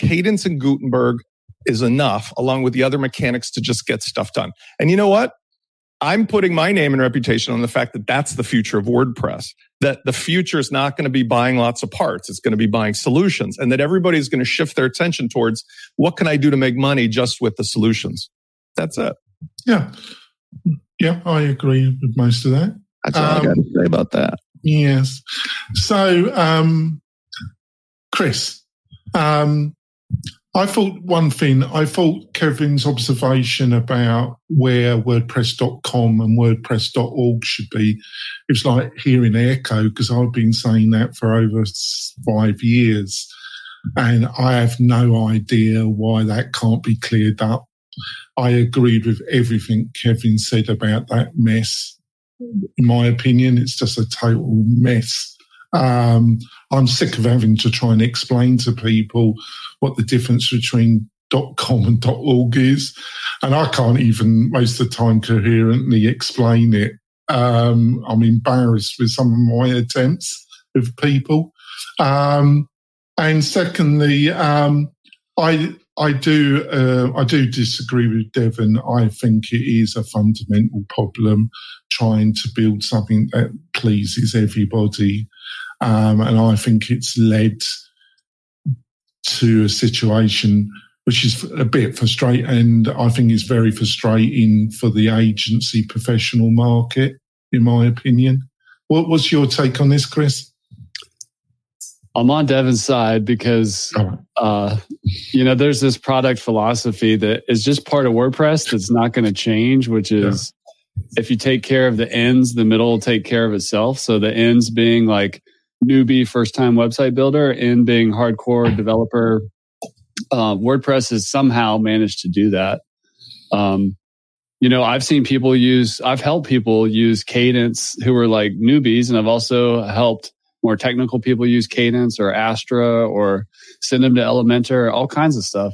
[SPEAKER 6] Kadence and Gutenberg is enough, along with the other mechanics to just get stuff done. And you know what? I'm putting my name and reputation on the fact that that's the future of WordPress. That the future is not going to be buying lots of parts. It's going to be buying solutions and that everybody's going to shift their attention towards what can I do to make money just with the solutions. That's it.
[SPEAKER 2] Yeah. Yeah, I agree with most of that.
[SPEAKER 6] That's all um, I got to say about that.
[SPEAKER 2] Yes. So, um, Chris, um, I thought one thing, I thought Kevin's observation about where WordPress.com and WordPress.org should be, it was like hearing echo because I've been saying that for over five years. And I have no idea why that can't be cleared up. I agreed with everything Kevin said about that mess. In my opinion, it's just a total mess. Um, I'm sick of having to try and explain to people what the difference between .com and .org is, and I can't even most of the time coherently explain it. Um, I'm embarrassed with some of my attempts with people. Um, and secondly, um, I I do uh, I do disagree with Devin. I think it is a fundamental problem trying to build something that pleases everybody Um, and I think it's led to a situation which is a bit frustrating. And I think it's very frustrating for the agency professional market, in my opinion. What was your take on this, Chris?
[SPEAKER 7] I'm on Devin's side because, uh, you know, there's this product philosophy that is just part of WordPress that's not going to change, which is yeah. if you take care of the ends, the middle will take care of itself. So the ends being like newbie, first time website builder, and being hardcore developer. Uh, WordPress has somehow managed to do that. Um, you know, I've seen people use, I've helped people use Kadence who were like newbies, and I've also helped more technical people use Kadence or Astra or send them to Elementor, all kinds of stuff.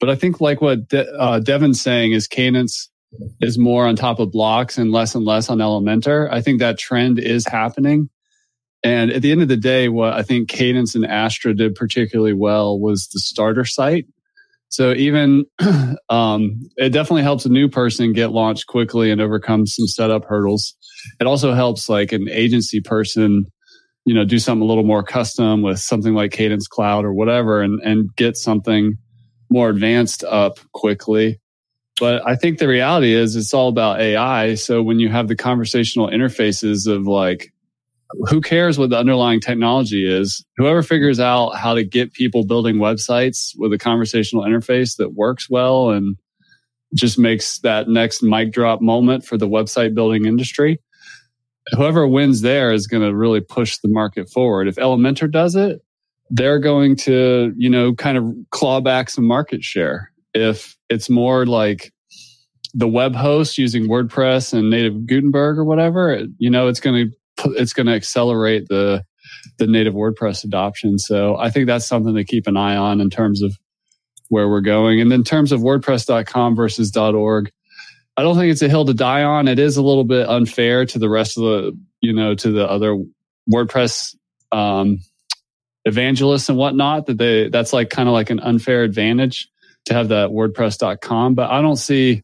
[SPEAKER 7] But I think like what De- uh, Devin's saying is Kadence is more on top of blocks and less and less on Elementor. I think that trend is happening. And at the end of the day, what I think Kadence and Astra did particularly well was the starter site. So even um, it definitely helps a new person get launched quickly and overcome some setup hurdles. It also helps like an agency person, you know, do something a little more custom with something like Kadence Cloud or whatever, and and get something more advanced up quickly. But I think the reality is it's all about AI. So when you have the conversational interfaces of like who cares what the underlying technology is? Whoever figures out how to get people building websites with a conversational interface that works well and just makes that next mic drop moment for the website building industry, whoever wins there is going to really push the market forward. If Elementor does it, they're going to, you know, kind of claw back some market share. If it's more like the web host using WordPress and native Gutenberg or whatever, you know, it's going to it's going to accelerate the the native WordPress adoption. So I think that's something to keep an eye on in terms of where we're going. And in terms of WordPress.com versus .org, I don't think it's a hill to die on. It is a little bit unfair to the rest of the, you know, to the other WordPress um, evangelists and whatnot. That they that's like kind of like an unfair advantage to have that WordPress.com. But I don't see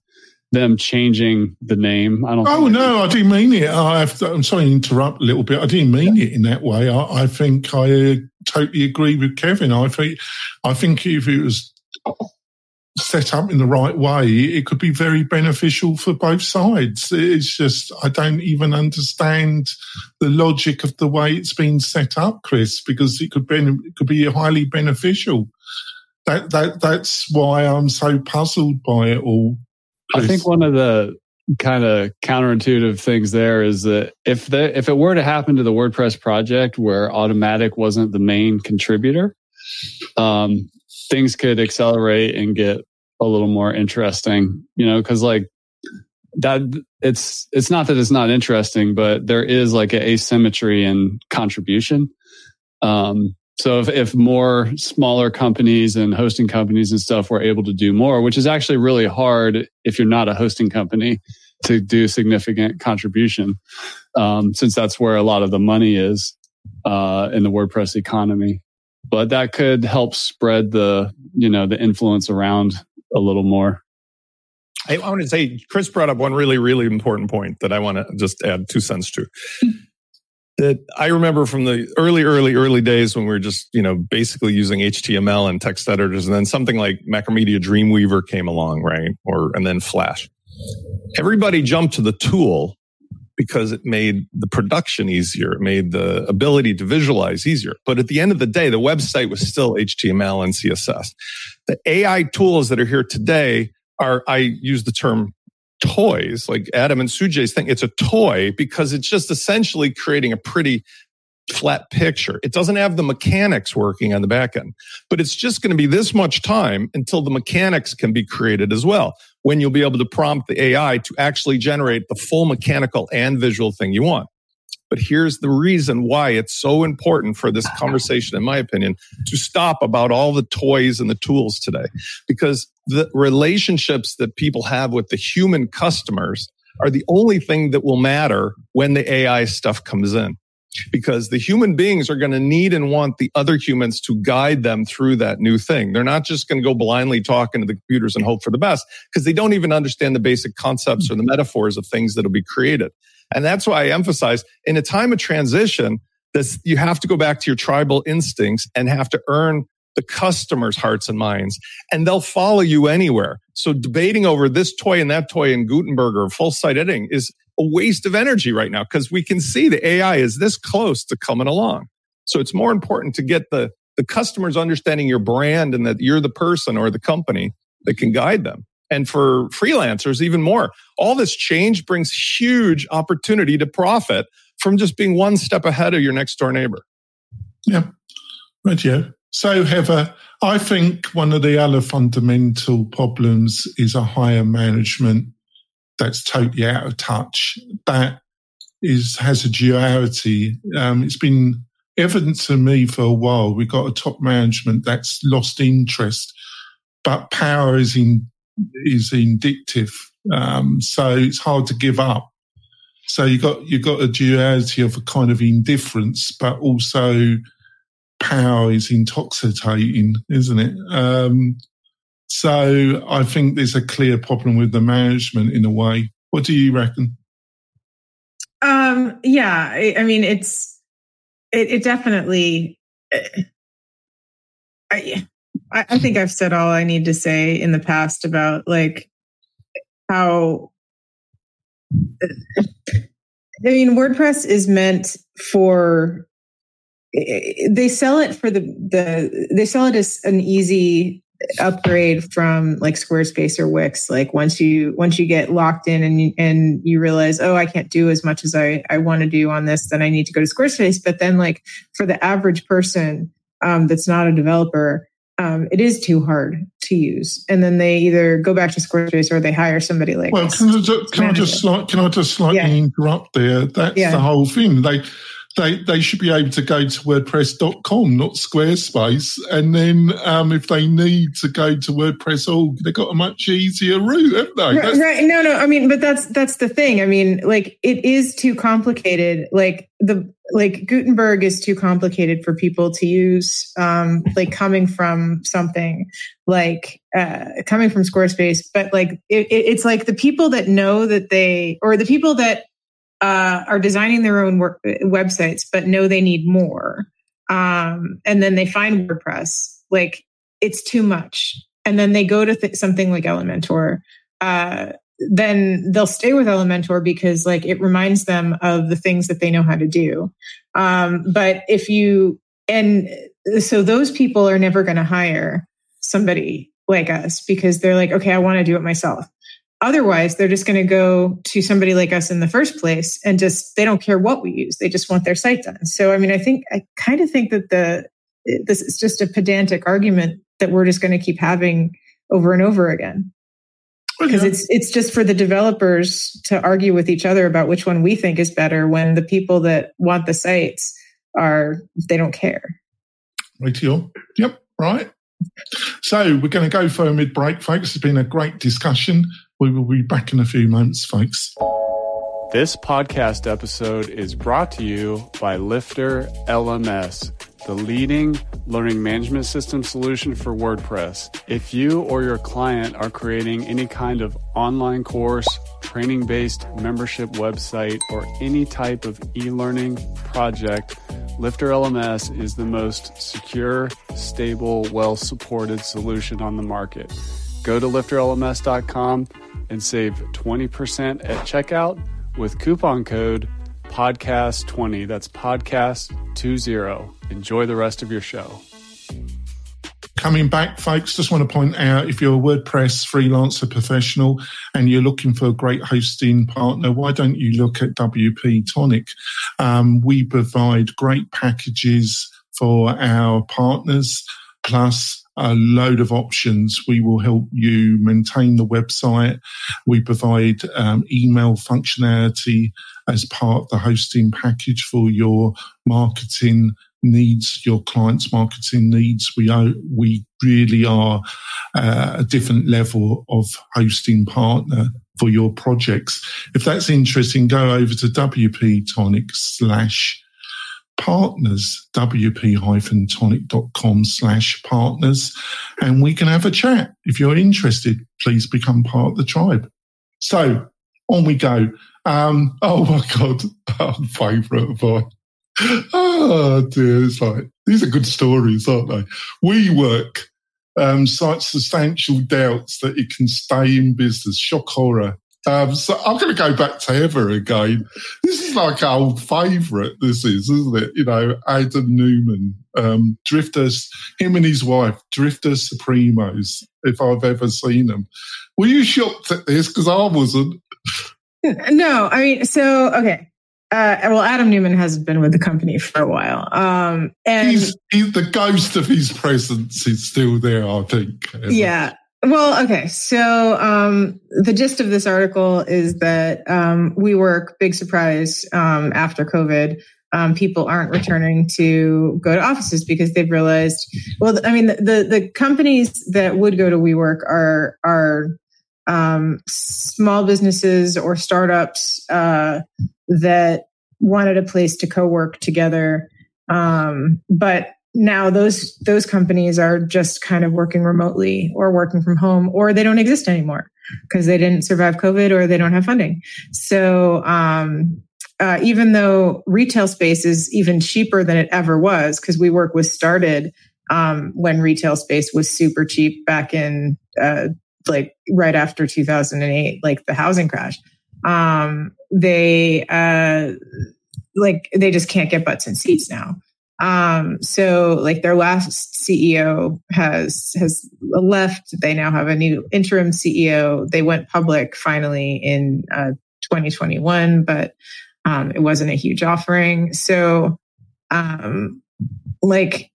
[SPEAKER 7] them changing the name. I don't.
[SPEAKER 2] Oh no, I didn't mean it. I am sorry to interrupt a little bit. I didn't mean yeah. it in that way. I, I think I uh, totally agree with Kevin. I think I think if it was set up in the right way, it could be very beneficial for both sides. It's just I don't even understand the logic of the way it's been set up, Chris, because it could be it could be highly beneficial. That that that's why I'm so puzzled by it all.
[SPEAKER 7] I think one of the kind of counterintuitive things there is that if the if it were to happen to the WordPress project where Automattic wasn't the main contributor, um, things could accelerate and get a little more interesting. You know, because like that it's it's not that it's not interesting, but there is like an asymmetry in contribution. Um, so if, if more smaller companies and hosting companies and stuff were able to do more, which is actually really hard if you're not a hosting company to do significant contribution, um, since that's where a lot of the money is uh, in the WordPress economy. But that could help spread the you know the influence around a little more.
[SPEAKER 6] I want to say Chris brought up one really really important point that I want to just add two cents to that I remember from the early, early, early days when we were just, you know, basically using HTML and text editors. And then something like Macromedia Dreamweaver came along, right? Or, and then Flash. Everybody jumped to the tool because it made the production easier. It made the ability to visualize easier. But at the end of the day, the website was still HTML and CSS. The AI tools that are here today are, I use the term toys, like Adam and Sujay's thing, it's a toy because it's just essentially creating a pretty flat picture. It doesn't have the mechanics working on the back end, but it's just going to be this much time until the mechanics can be created as well. When you'll be able to prompt the AI to actually generate the full mechanical and visual thing you want. But here's the reason why it's so important for this conversation, in my opinion, to stop about all the toys and the tools today. Because the relationships that people have with the human customers are the only thing that will matter when the AI stuff comes in. Because the human beings are going to need and want the other humans to guide them through that new thing. They're not just going to go blindly talking to the computers and hope for the best because they don't even understand the basic concepts or the metaphors of things that'll be created. And that's why I emphasize in a time of transition, This, you have to go back to your tribal instincts and have to earn the customer's hearts and minds, and they'll follow you anywhere. So debating over this toy and that toy in Gutenberg or full site editing is a waste of energy right now because we can see the AI is this close to coming along. So it's more important to get the, the customers understanding your brand and that you're the person or the company that can guide them. And for freelancers, even more. All this change brings huge opportunity to profit from just being one step ahead of your next door neighbor.
[SPEAKER 2] Yeah. Right, yeah. So, Heather, I think one of the other fundamental problems is a higher management that's totally out of touch. That is has a duality. Um, it's been evident to me for a while. We've got a top management that's lost interest, but power is in is indictive. Um, so it's hard to give up. So you got you got a duality of a kind of indifference, but also power is intoxicating, isn't it? Um, so I think there's a clear problem with the management in a way. What do you reckon?
[SPEAKER 3] Um, yeah, I, I mean, it's it, it definitely. I, I think I've said all I need to say in the past about like how. I mean, WordPress is meant for. They sell it for the the. They sell it as an easy upgrade from like Squarespace or Wix. Like once you once you get locked in and you, and you realize, oh, I can't do as much as I I want to do on this, then I need to go to Squarespace. But then, like for the average person um, that's not a developer, um, it is too hard to use. And then they either go back to Squarespace or they hire somebody like.
[SPEAKER 2] Well, can I, just, can I just can I just slightly yeah. interrupt there? That's yeah. the whole thing. They they, they should be able to go to WordPress.com, not Squarespace. And then um, if they need to go to WordPress org, they've got a much easier route, haven't they?
[SPEAKER 3] Right, right. No, no. I mean, but that's that's the thing. I mean, like it is too complicated. Like the like Gutenberg is too complicated for people to use. Um, like coming from something like uh, coming from Squarespace, but like it, it, it's like the people that know that they or the people that uh, are designing their own work, websites, but know they need more. Um, and then they find WordPress, like it's too much. And then they go to th- something like Elementor. Uh, then they'll stay with Elementor because like it reminds them of the things that they know how to do. Um, but if you, and so those people are never going to hire somebody like us because they're like, okay, I want to do it myself. Otherwise, they're just going to go to somebody like us in the first place and just, they don't care what we use. They just want their site done. So, I mean, I think, I kind of think that the, this is just a pedantic argument that we're just going to keep having over and over again. Because okay. it's it's just for the developers to argue with each other about which one we think is better when the people that want the sites are they don't care.
[SPEAKER 2] Right, Yep, right. So we're going to go for a mid break, folks. It's been a great discussion. We will be back in a few moments, folks.
[SPEAKER 7] This podcast episode is brought to you by Lifter LMS, the leading learning management system solution for WordPress. If you or your client are creating any kind of online course, training based membership website, or any type of e learning project, Lifter LMS is the most secure, stable, well supported solution on the market. Go to lifterlms.com and save 20% at checkout with coupon code podcast20. That's podcast20. Enjoy the rest of your show.
[SPEAKER 2] Coming back, folks, just want to point out if you're a WordPress freelancer professional and you're looking for a great hosting partner, why don't you look at WP Tonic? Um, we provide great packages for our partners, plus a load of options. We will help you maintain the website. We provide um, email functionality as part of the hosting package for your marketing needs, your clients' marketing needs. We are, we really are uh, a different level of hosting partner for your projects. If that's interesting, go over to WP Tonic slash partners, wp-tonic.com slash partners, and we can have a chat. If you're interested, please become part of the tribe. So on we go. Um, oh my God, our favourite boy. oh dear, it's like these are good stories, aren't they? WeWork um, cites substantial doubts that it can stay in business. Shock horror. Um, so I'm going to go back to Heather again. This is like our old favourite. This is, isn't it? You know, Adam Neumann, um, Drifters, him and his wife, Drifter Supremos. If I've ever seen them, were you shocked at this? Because I wasn't.
[SPEAKER 3] No, I mean, so okay. Uh, well, Adam Neumann has been with the company for a while, um, and
[SPEAKER 2] he's, he's, the ghost of his presence is still there. I think.
[SPEAKER 3] Yeah. Well, okay. So um, the gist of this article is that um, WeWork, big surprise um, after COVID. Um, people aren't returning to go to offices because they've realized. Well, I mean, the, the, the companies that would go to WeWork are are um, small businesses or startups uh, that wanted a place to co-work together. Um, but now those those companies are just kind of working remotely or working from home, or they don't exist anymore because they didn't survive COVID or they don't have funding. So um, uh, even though retail space is even cheaper than it ever was, because WeWork was started um, when retail space was super cheap back in uh, like right after 2008, like the housing crash. Um, they uh, like they just can't get butts in seats now. Um, so like their last CEO has has left. They now have a new interim CEO. They went public finally in uh, 2021, but um, it wasn't a huge offering. So um, like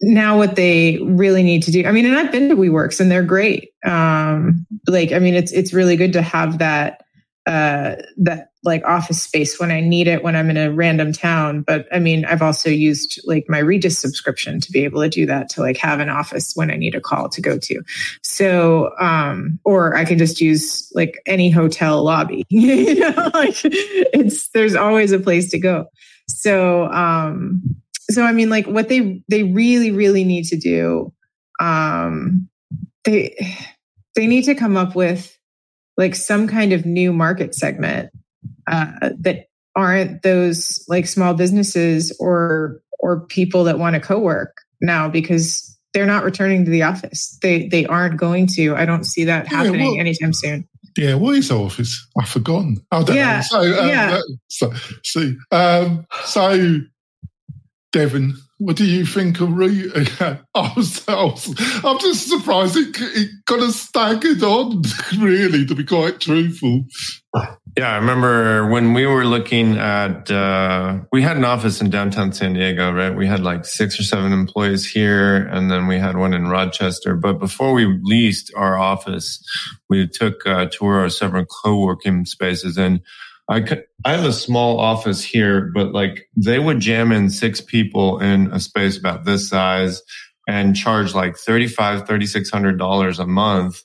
[SPEAKER 3] now what they really need to do. I mean, and I've been to WeWorks and they're great. Um, like, I mean, it's, it's really good to have that, uh, that like office space when I need it when I'm in a random town. But I mean, I've also used like my Regus subscription to be able to do that to like have an office when I need a call to go to. So, um, or I can just use like any hotel lobby, you know, like it's, there's always a place to go. So, um, so I mean, like what they they really really need to do, um, they they need to come up with like some kind of new market segment uh, that aren't those like small businesses or or people that want to co-work now because they're not returning to the office. They they aren't going to. I don't see that happening well, anytime soon.
[SPEAKER 2] Yeah, what is office? I've forgotten. I don't yeah, know. So, um, yeah. So, see, um, so Devin, what do you think of Re? I was, I I'm just surprised it, it kind of staggered on, really, to be quite truthful.
[SPEAKER 4] Yeah, I remember when we were looking at, uh, we had an office in downtown San Diego, right? We had like six or seven employees here, and then we had one in Rochester. But before we leased our office, we took a tour of several co working spaces. And I could, I have a small office here, but like they would jam in six people in a space about this size and charge like $35, $3,600 a month.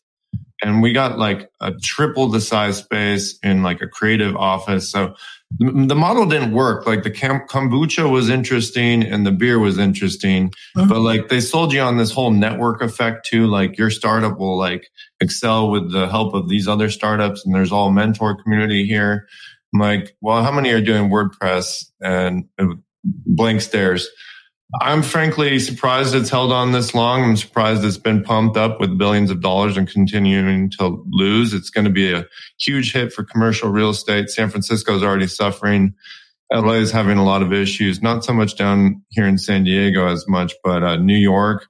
[SPEAKER 4] And we got like a triple the size space in like a creative office. So the model didn't work. Like the kombucha was interesting and the beer was interesting, mm-hmm. but like they sold you on this whole network effect too. Like your startup will like excel with the help of these other startups and there's all mentor community here. I'm like, well, how many are doing WordPress and blank stares? I'm frankly surprised it's held on this long. I'm surprised it's been pumped up with billions of dollars and continuing to lose. It's going to be a huge hit for commercial real estate. San Francisco is already suffering. LA is having a lot of issues, not so much down here in San Diego as much, but uh, New York.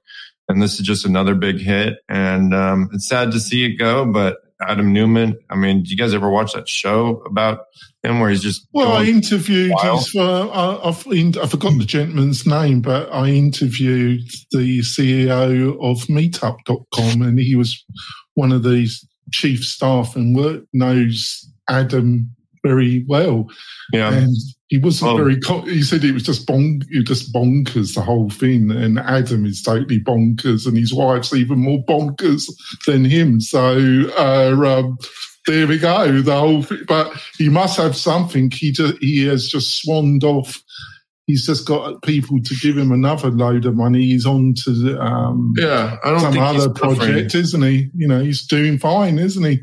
[SPEAKER 4] And this is just another big hit. And um, it's sad to see it go, but Adam Neumann. I mean, do you guys ever watch that show about him where he's just
[SPEAKER 2] well? I interviewed his, uh, I, I've, I've forgotten the gentleman's name, but I interviewed the CEO of Meetup.com, and he was one of these chief staff and work knows Adam very well.
[SPEAKER 4] Yeah.
[SPEAKER 2] And he wasn't oh. very, he said it was just bonk, just bonkers, the whole thing. And Adam is totally bonkers and his wife's even more bonkers than him. So, uh, um, there we go. The whole thing, but he must have something. He just, he has just swanned off. He's just got people to give him another load of money. He's on to um,
[SPEAKER 4] yeah,
[SPEAKER 2] some other project, isn't he? You know, he's doing fine, isn't he?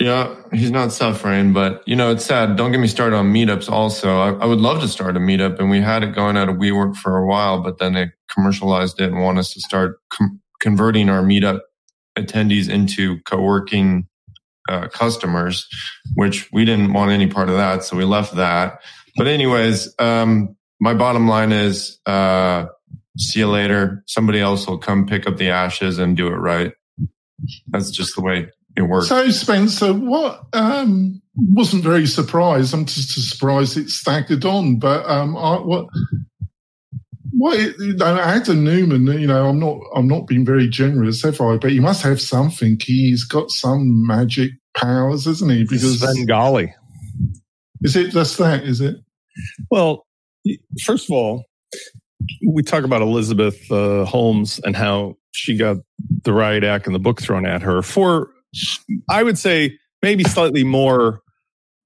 [SPEAKER 4] Yeah, he's not suffering, but you know, it's sad. Don't get me started on meetups also. I, I would love to start a meetup and we had it going out of WeWork for a while, but then they commercialized it and want us to start com- converting our meetup attendees into co-working uh, customers, which we didn't want any part of that. So we left that. But anyways, um, my bottom line is, uh, see you later. Somebody else will come pick up the ashes and do it right. That's just the way it works.
[SPEAKER 2] So, Spencer, what um, wasn't very surprised. I'm just surprised it staggered on. But um, I, what, what you know, Adam Neumann. You know, I'm not, I'm not being very generous, have I? But he must have something. He's got some magic powers, isn't he?
[SPEAKER 6] Because Svengali.
[SPEAKER 2] Is it just that? Is it?
[SPEAKER 6] Well, first of all, we talk about Elizabeth uh, Holmes and how she got the riot act and the book thrown at her for, I would say, maybe slightly more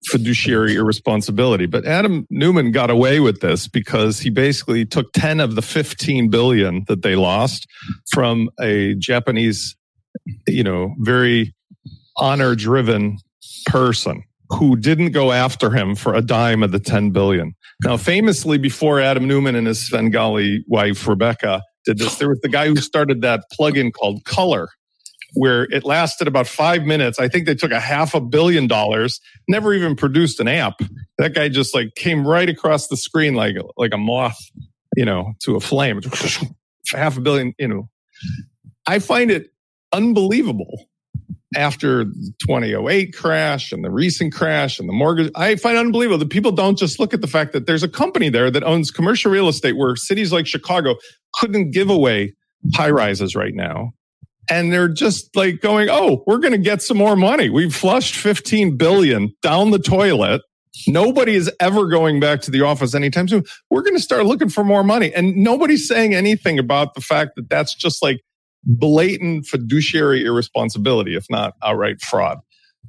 [SPEAKER 6] fiduciary irresponsibility. But Adam Neumann got away with this because he basically took 10 of the 15 billion that they lost from a Japanese, you know, very honor driven person who didn't go after him for a dime of the 10 billion. Now, famously, before Adam Neumann and his Svengali wife, Rebecca, did this, there was the guy who started that plugin called Color, where it lasted about five minutes. I think they took a half a billion dollars, never even produced an app. That guy just like came right across the screen like, like a moth, you know, to a flame. half a billion, you know. I find it unbelievable after the 2008 crash and the recent crash and the mortgage, I find unbelievable that people don't just look at the fact that there's a company there that owns commercial real estate where cities like Chicago couldn't give away high rises right now. And they're just like going, Oh, we're going to get some more money. We've flushed 15 billion down the toilet. Nobody is ever going back to the office anytime soon. We're going to start looking for more money. And nobody's saying anything about the fact that that's just like blatant fiduciary irresponsibility, if not outright fraud.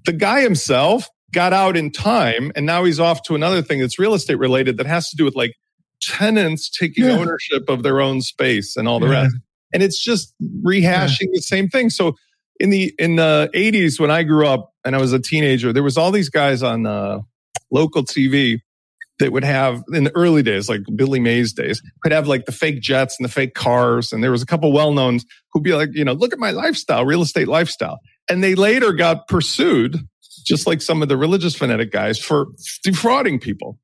[SPEAKER 6] The guy himself got out in time and now he's off to another thing that's real estate related that has to do with like tenants taking yeah. ownership of their own space and all the yeah. rest. And it's just rehashing yeah. the same thing. So in the in the 80s when I grew up and I was a teenager, there was all these guys on uh, local TV that would have in the early days, like Billy Mays days, could have like the fake jets and the fake cars. And there was a couple well knowns who'd be like, you know, look at my lifestyle, real estate lifestyle. And they later got pursued, just like some of the religious fanatic guys, for defrauding people.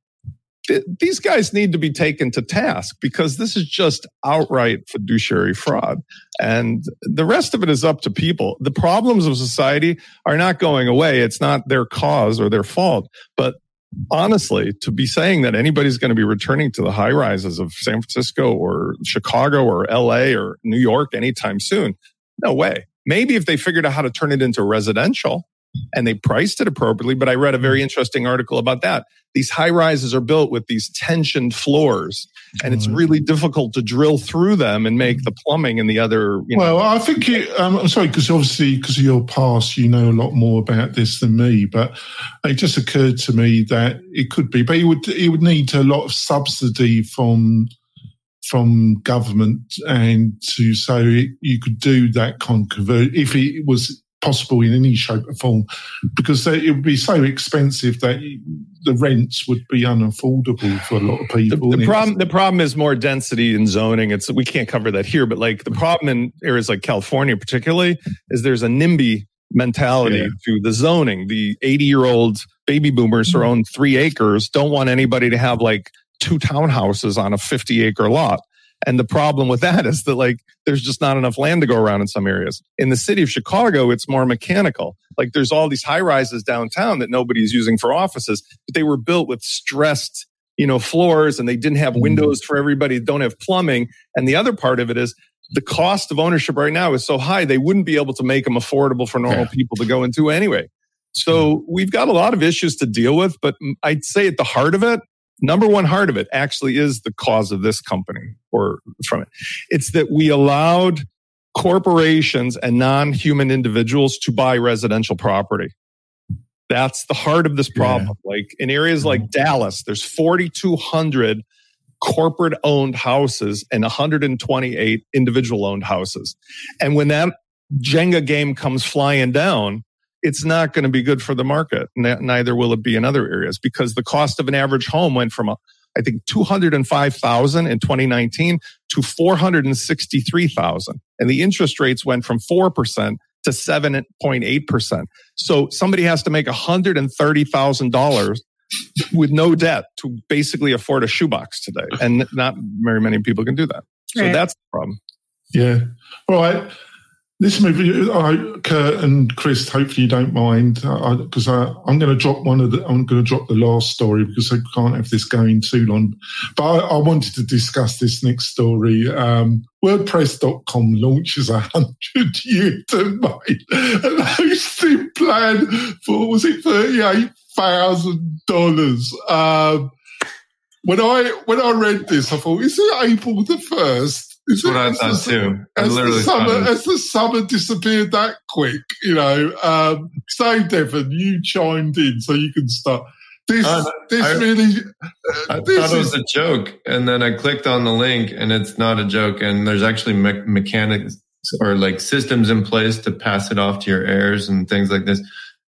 [SPEAKER 6] These guys need to be taken to task because this is just outright fiduciary fraud. And the rest of it is up to people. The problems of society are not going away. It's not their cause or their fault, but honestly, to be saying that anybody's going to be returning to the high rises of San Francisco or Chicago or LA or New York anytime soon, no way. Maybe if they figured out how to turn it into residential and they priced it appropriately. But I read a very mm-hmm. interesting article about that. These high rises are built with these tensioned floors and it's really mm-hmm. difficult to drill through them and make the mm-hmm. plumbing and the other.
[SPEAKER 2] You know. Well, I think you, um, I'm sorry because obviously because of your past, you know a lot more about this than me. But it just occurred to me that it could be, but it would it would need a lot of subsidy from from government and to so it, you could do that convert if it was possible in any shape or form because it would be so expensive that the rents would be unaffordable for a lot of people.
[SPEAKER 6] The, the problem, the problem is more density and zoning. It's we can't cover that here, but like the problem in areas like California, particularly, is there's a NIMBY mentality yeah. to the zoning. The 80 year old baby boomers who mm-hmm. own three acres don't want anybody to have like two townhouses on a 50 acre lot. And the problem with that is that like there's just not enough land to go around in some areas. In the city of Chicago, it's more mechanical. Like there's all these high rises downtown that nobody's using for offices, but they were built with stressed, you know, floors and they didn't have mm-hmm. windows for everybody, don't have plumbing. And the other part of it is the cost of ownership right now is so high, they wouldn't be able to make them affordable for normal yeah. people to go into anyway. So mm-hmm. we've got a lot of issues to deal with, but I'd say at the heart of it, number one heart of it actually is the cause of this company or from it. It's that we allowed corporations and non-human individuals to buy residential property. That's the heart of this problem. Yeah. Like in areas like mm-hmm. Dallas, there's 4,200 corporate owned houses and 128 individual owned houses. And when that Jenga game comes flying down, it's not going to be good for the market. Neither will it be in other areas because the cost of an average home went from, uh, I think, 205,000 in 2019 to 463,000. And the interest rates went from 4% to 7.8%. So somebody has to make $130,000 with no debt to basically afford a shoebox today. And not very many people can do that. So right. that's the problem.
[SPEAKER 2] Yeah. All right. This movie, I, Kurt and Chris, hopefully you don't mind, because I, am going to drop one of the, I'm going to drop the last story because I can't have this going too long. But I, I wanted to discuss this next story. Um, WordPress.com launches a hundred year domain, and hosting plan for was it thirty eight thousand dollars. Um, when I when I read this, I thought, is it April the first?
[SPEAKER 4] That's what I thought the, too. I
[SPEAKER 2] as, the summer, as the summer disappeared that quick, you know. Um, so, Devin, you chimed in, so you can start. This, uh, this I, really.
[SPEAKER 4] Uh, I this thought it was a joke, and then I clicked on the link, and it's not a joke. And there's actually me- mechanics or like systems in place to pass it off to your heirs and things like this.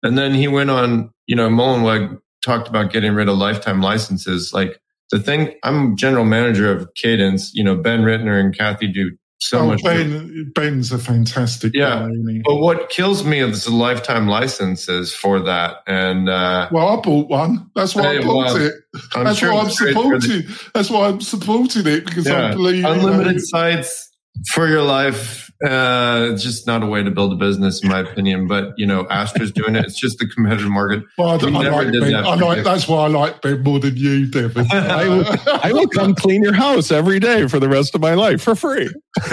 [SPEAKER 4] And then he went on, you know, Mullenweg talked about getting rid of lifetime licenses. Like the thing, I'm general manager of Kadence. You know, Ben Ritner and Kathy do so oh, much.
[SPEAKER 2] Ben, Ben's a fantastic
[SPEAKER 4] yeah. Guy, but what kills me is the lifetime licenses for that. And uh,
[SPEAKER 2] well, I bought one. That's why I bought it. I'm That's sure why I'm supporting. The, That's why I'm supporting it because yeah, I believe
[SPEAKER 4] unlimited you know, sites for your life uh, it's just not a way to build a business, in my opinion. But you know, Astra's doing it. It's just the competitive market.
[SPEAKER 2] Well, I, I like ben. That I like, that's why I like Ben more than you, Devin.
[SPEAKER 6] I, will, I will come clean your house every day for the rest of my life for free.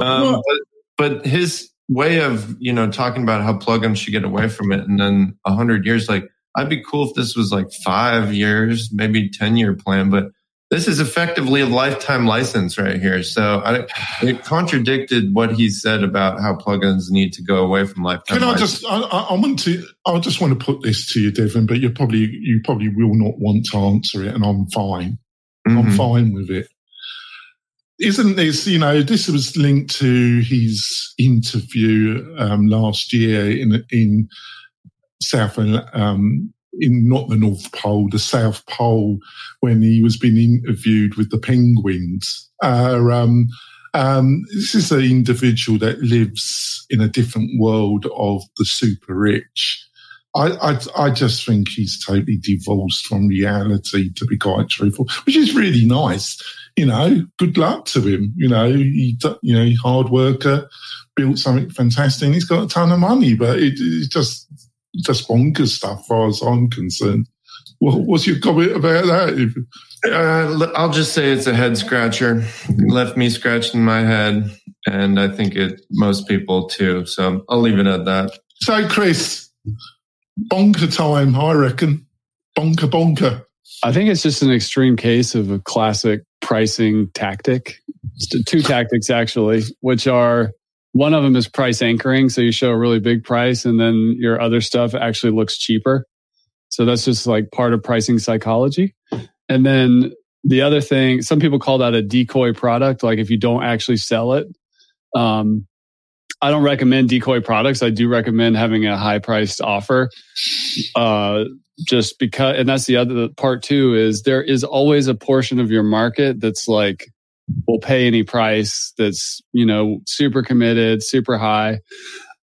[SPEAKER 4] um, but, but his way of you know talking about how plugins should get away from it, and then a hundred years, like I'd be cool if this was like five years, maybe ten year plan, but this is effectively a lifetime license right here. So I, it contradicted what he said about how plugins need to go away from lifetime.
[SPEAKER 2] Can
[SPEAKER 4] I
[SPEAKER 2] just? I, I, want to. I just want to put this to you, Devin, but you probably you probably will not want to answer it, and I'm fine. Mm-hmm. I'm fine with it. Isn't this? You know, this was linked to his interview um, last year in in South um, in not the North Pole, the South Pole, when he was being interviewed with the penguins. Uh, um, um, this is an individual that lives in a different world of the super rich. I, I, I just think he's totally divorced from reality, to be quite truthful, which is really nice. You know, good luck to him. You know, he, you know, hard worker, built something fantastic. He's got a ton of money, but it, it's just just bonkers stuff, as far as I'm concerned. What, what's your comment about that?
[SPEAKER 4] Uh, I'll just say it's a head scratcher. Left me scratching my head, and I think it most people too. So I'll leave it at that.
[SPEAKER 2] So, Chris, bonker time, I reckon. Bonker, bonker.
[SPEAKER 7] I think it's just an extreme case of a classic pricing tactic. Two tactics, actually, which are one of them is price anchoring. So you show a really big price and then your other stuff actually looks cheaper. So that's just like part of pricing psychology. And then the other thing, some people call that a decoy product. Like if you don't actually sell it, um, I don't recommend decoy products. I do recommend having a high priced offer. Uh, just because, and that's the other part too, is there is always a portion of your market that's like will pay any price that's you know super committed super high.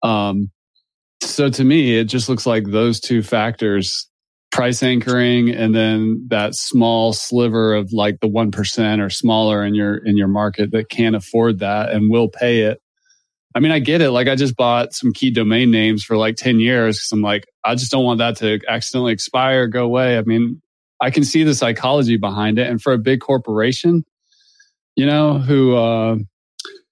[SPEAKER 7] Um, so to me it just looks like those two factors price anchoring and then that small sliver of like the 1% or smaller in your in your market that can't afford that and will pay it. I mean i get it. Like i just bought some key domain names for like 10 years because i'm like i just don't want that to accidentally expire go away. I mean i can see the psychology behind it. And for a big corporation you know, who, uh,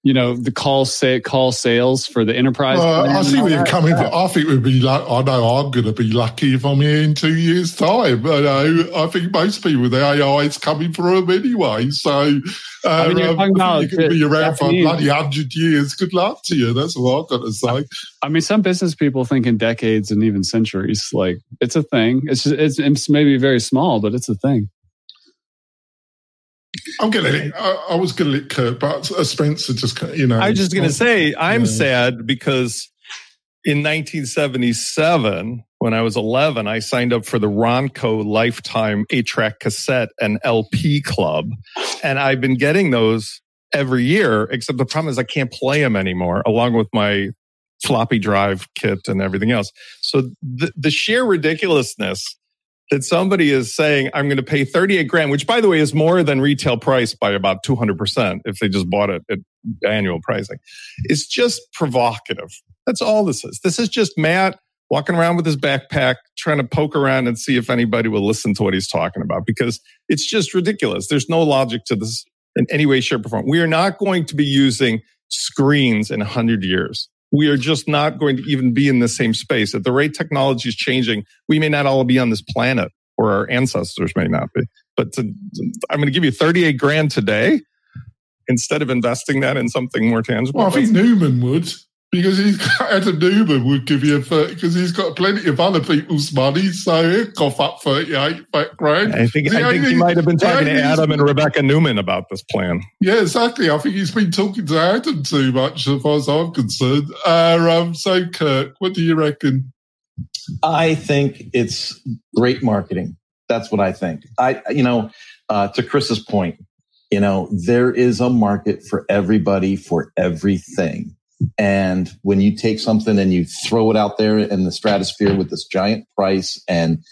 [SPEAKER 7] you know, the call say call sales for the enterprise.
[SPEAKER 2] Uh, I see where you're coming from. I think we'd be like, I know I'm going to be lucky if I'm here in two years' time. But uh, I think most people, the AI is coming for them anyway. So uh, I mean, you're, um, you're going to be around for bloody hundred years. Good luck to you. That's what I've got to say.
[SPEAKER 7] I mean, some business people think in decades and even centuries. Like it's a thing. It's just, it's, it's maybe very small, but it's a thing.
[SPEAKER 2] I'm gonna. I, I was gonna let Kurt, but uh, Spencer just, you know.
[SPEAKER 6] I was just gonna say, I'm yeah. sad because in 1977, when I was 11, I signed up for the Ronco Lifetime 8 track cassette and LP club. And I've been getting those every year, except the problem is I can't play them anymore, along with my floppy drive kit and everything else. So the, the sheer ridiculousness that somebody is saying, I'm going to pay 38 grand, which by the way is more than retail price by about 200% if they just bought it at annual pricing, is just provocative. That's all this is. This is just Matt walking around with his backpack, trying to poke around and see if anybody will listen to what he's talking about because it's just ridiculous. There's no logic to this in any way, shape, or form. We are not going to be using screens in 100 years. We are just not going to even be in the same space. At the rate technology is changing, we may not all be on this planet, or our ancestors may not be. But to, I'm going to give you 38 grand today instead of investing that in something more tangible.
[SPEAKER 2] Well, I think Neumann would because he's got Adam Neumann would give you a 30 because he's got plenty of other people's money, so he'll cough up 38 grand.
[SPEAKER 6] I think, I think he might have been talking to Adam and Rebecca Neumann about this plan.
[SPEAKER 2] Yeah, exactly. I think he's been talking to Adam too much, as far as I'm concerned. Uh, um, so, Kurt, what do you reckon?
[SPEAKER 5] I think it's great marketing. That's what I think. I, you know, uh, to Chris's point, you know, there is a market for everybody for everything. And when you take something and you throw it out there in the stratosphere with this giant price and,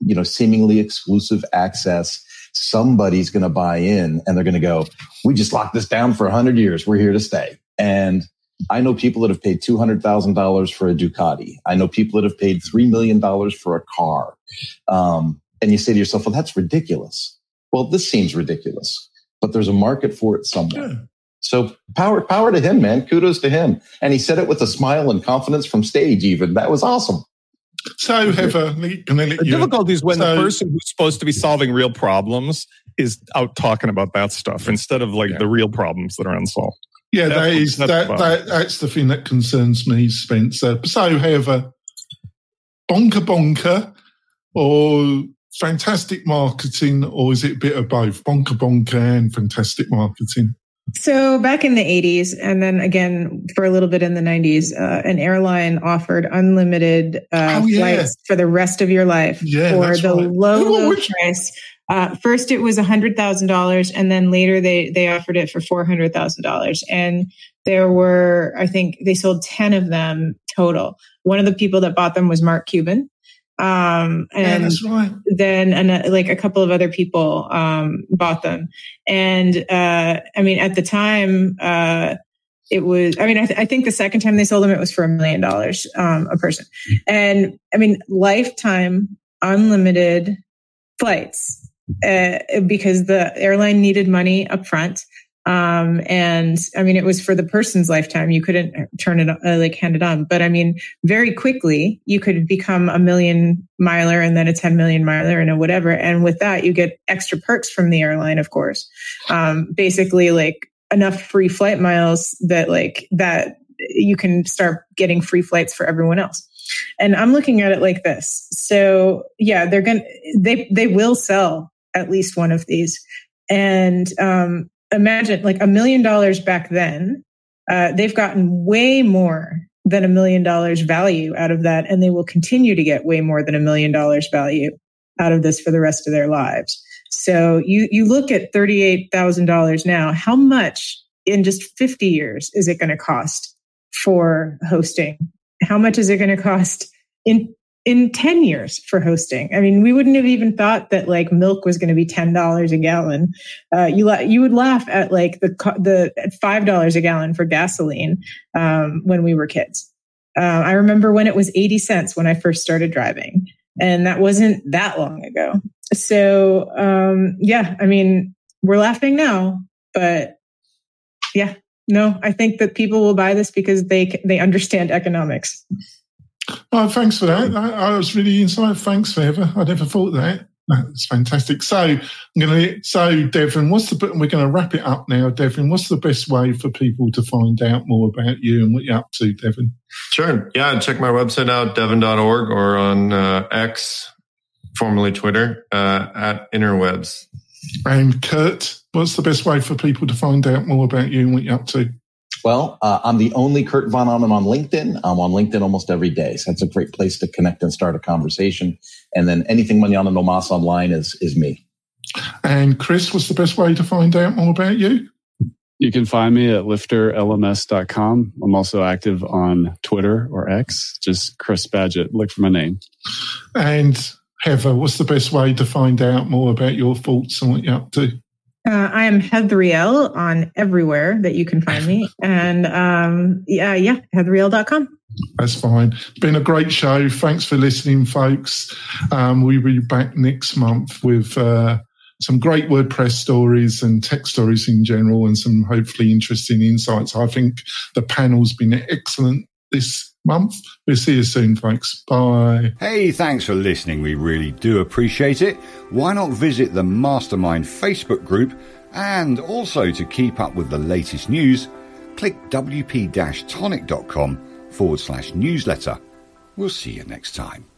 [SPEAKER 5] you know, seemingly exclusive access, somebody's going to buy in and they're going to go, we just locked this down for 100 years. We're here to stay. And I know people that have paid $200,000 for a Ducati. I know people that have paid $3 million for a car. Um, and you say to yourself, well, that's ridiculous. Well, this seems ridiculous, but there's a market for it somewhere. Yeah. So power, power to him, man. Kudos to him. And he said it with a smile and confidence from stage, even. That was awesome.
[SPEAKER 2] So, Heather,
[SPEAKER 6] the difficulty is when so, the person who's supposed to be solving real problems is out talking about that stuff instead of like yeah. the real problems that are unsolved.
[SPEAKER 2] Yeah, that's, that is that's that, that, that's the thing that concerns me, Spencer. So, Heather, bonker bonker or fantastic marketing, or is it a bit of both? Bonker bonker and fantastic marketing.
[SPEAKER 3] So back in the 80s, and then again for a little bit in the 90s, uh, an airline offered unlimited uh, oh, yeah. flights for the rest of your life yeah, for the right. low, low price. Uh, first, it was hundred thousand dollars, and then later they they offered it for four hundred thousand dollars. And there were, I think, they sold ten of them total. One of the people that bought them was Mark Cuban, um, and
[SPEAKER 2] yeah,
[SPEAKER 3] then an, like a couple of other people um, bought them. And uh, I mean, at the time, uh, it was. I mean, I, th- I, think the second time they sold them, it was for a million dollars um, a person. And I mean, lifetime unlimited flights uh, because the airline needed money up front. Um, and I mean, it was for the person's lifetime. You couldn't turn it, uh, like hand it on. But I mean, very quickly, you could become a million miler and then a 10 million miler and a whatever. And with that, you get extra perks from the airline, of course. Um, basically like enough free flight miles that like that you can start getting free flights for everyone else. And I'm looking at it like this. So yeah, they're to, they, they will sell at least one of these. And, um, imagine like a million dollars back then, uh, they've gotten way more than a million dollars value out of that. And they will continue to get way more than a million dollars value out of this for the rest of their lives. So you, you look at $38,000 now, how much in just 50 years is it going to cost for hosting? How much is it going to cost in in 10 years for hosting. I mean, we wouldn't have even thought that like milk was going to be $10 a gallon. Uh, you, la- you would laugh at like the, the $5 a gallon for gasoline um, when we were kids. Uh, I remember when it was 80 cents when I first started driving and that wasn't that long ago. So, um, yeah, I mean, we're laughing now, but yeah, no, I think that people will buy this because they, they understand economics.
[SPEAKER 2] Oh, thanks for that. I, I was really inside. Thanks, Trevor. I never thought that. That's fantastic. So I'm going to so Devin, what's the And we're going to wrap it up now, Devin. What's the best way for people to find out more about you and what you're up to, Devin?
[SPEAKER 4] Sure. Yeah, check my website out, devin.org, or on uh, X, formerly Twitter, uh, at innerwebs.
[SPEAKER 2] And Kurt, what's the best way for people to find out more about you and what you're up to?
[SPEAKER 5] Well, uh, I'm the only Kurt Von Ahnen on LinkedIn. I'm on LinkedIn almost every day. So that's a great place to connect and start a conversation. And then anything Manana No Mas online is, is me.
[SPEAKER 2] And Chris, what's the best way to find out more about you?
[SPEAKER 7] You can find me at lifterlms.com. I'm also active on Twitter or X, just Chris Badgett. Look for my name.
[SPEAKER 2] And Heather, what's the best way to find out more about your thoughts and what you're up to?
[SPEAKER 3] Uh, I am Heathriel on everywhere that you can find me. And um, yeah, yeah, heathriel.com.
[SPEAKER 2] That's fine. It's been a great show. Thanks for listening, folks. Um, we'll be back next month with uh, some great WordPress stories and tech stories in general, and some hopefully interesting insights. I think the panel's been excellent this month. We'll see you soon, folks. Bye.
[SPEAKER 1] Hey, thanks for listening. We really do appreciate it. Why not visit the Mastermind Facebook group? And also to keep up with the latest news, click wp-tonic.com forward slash newsletter. We'll see you next time.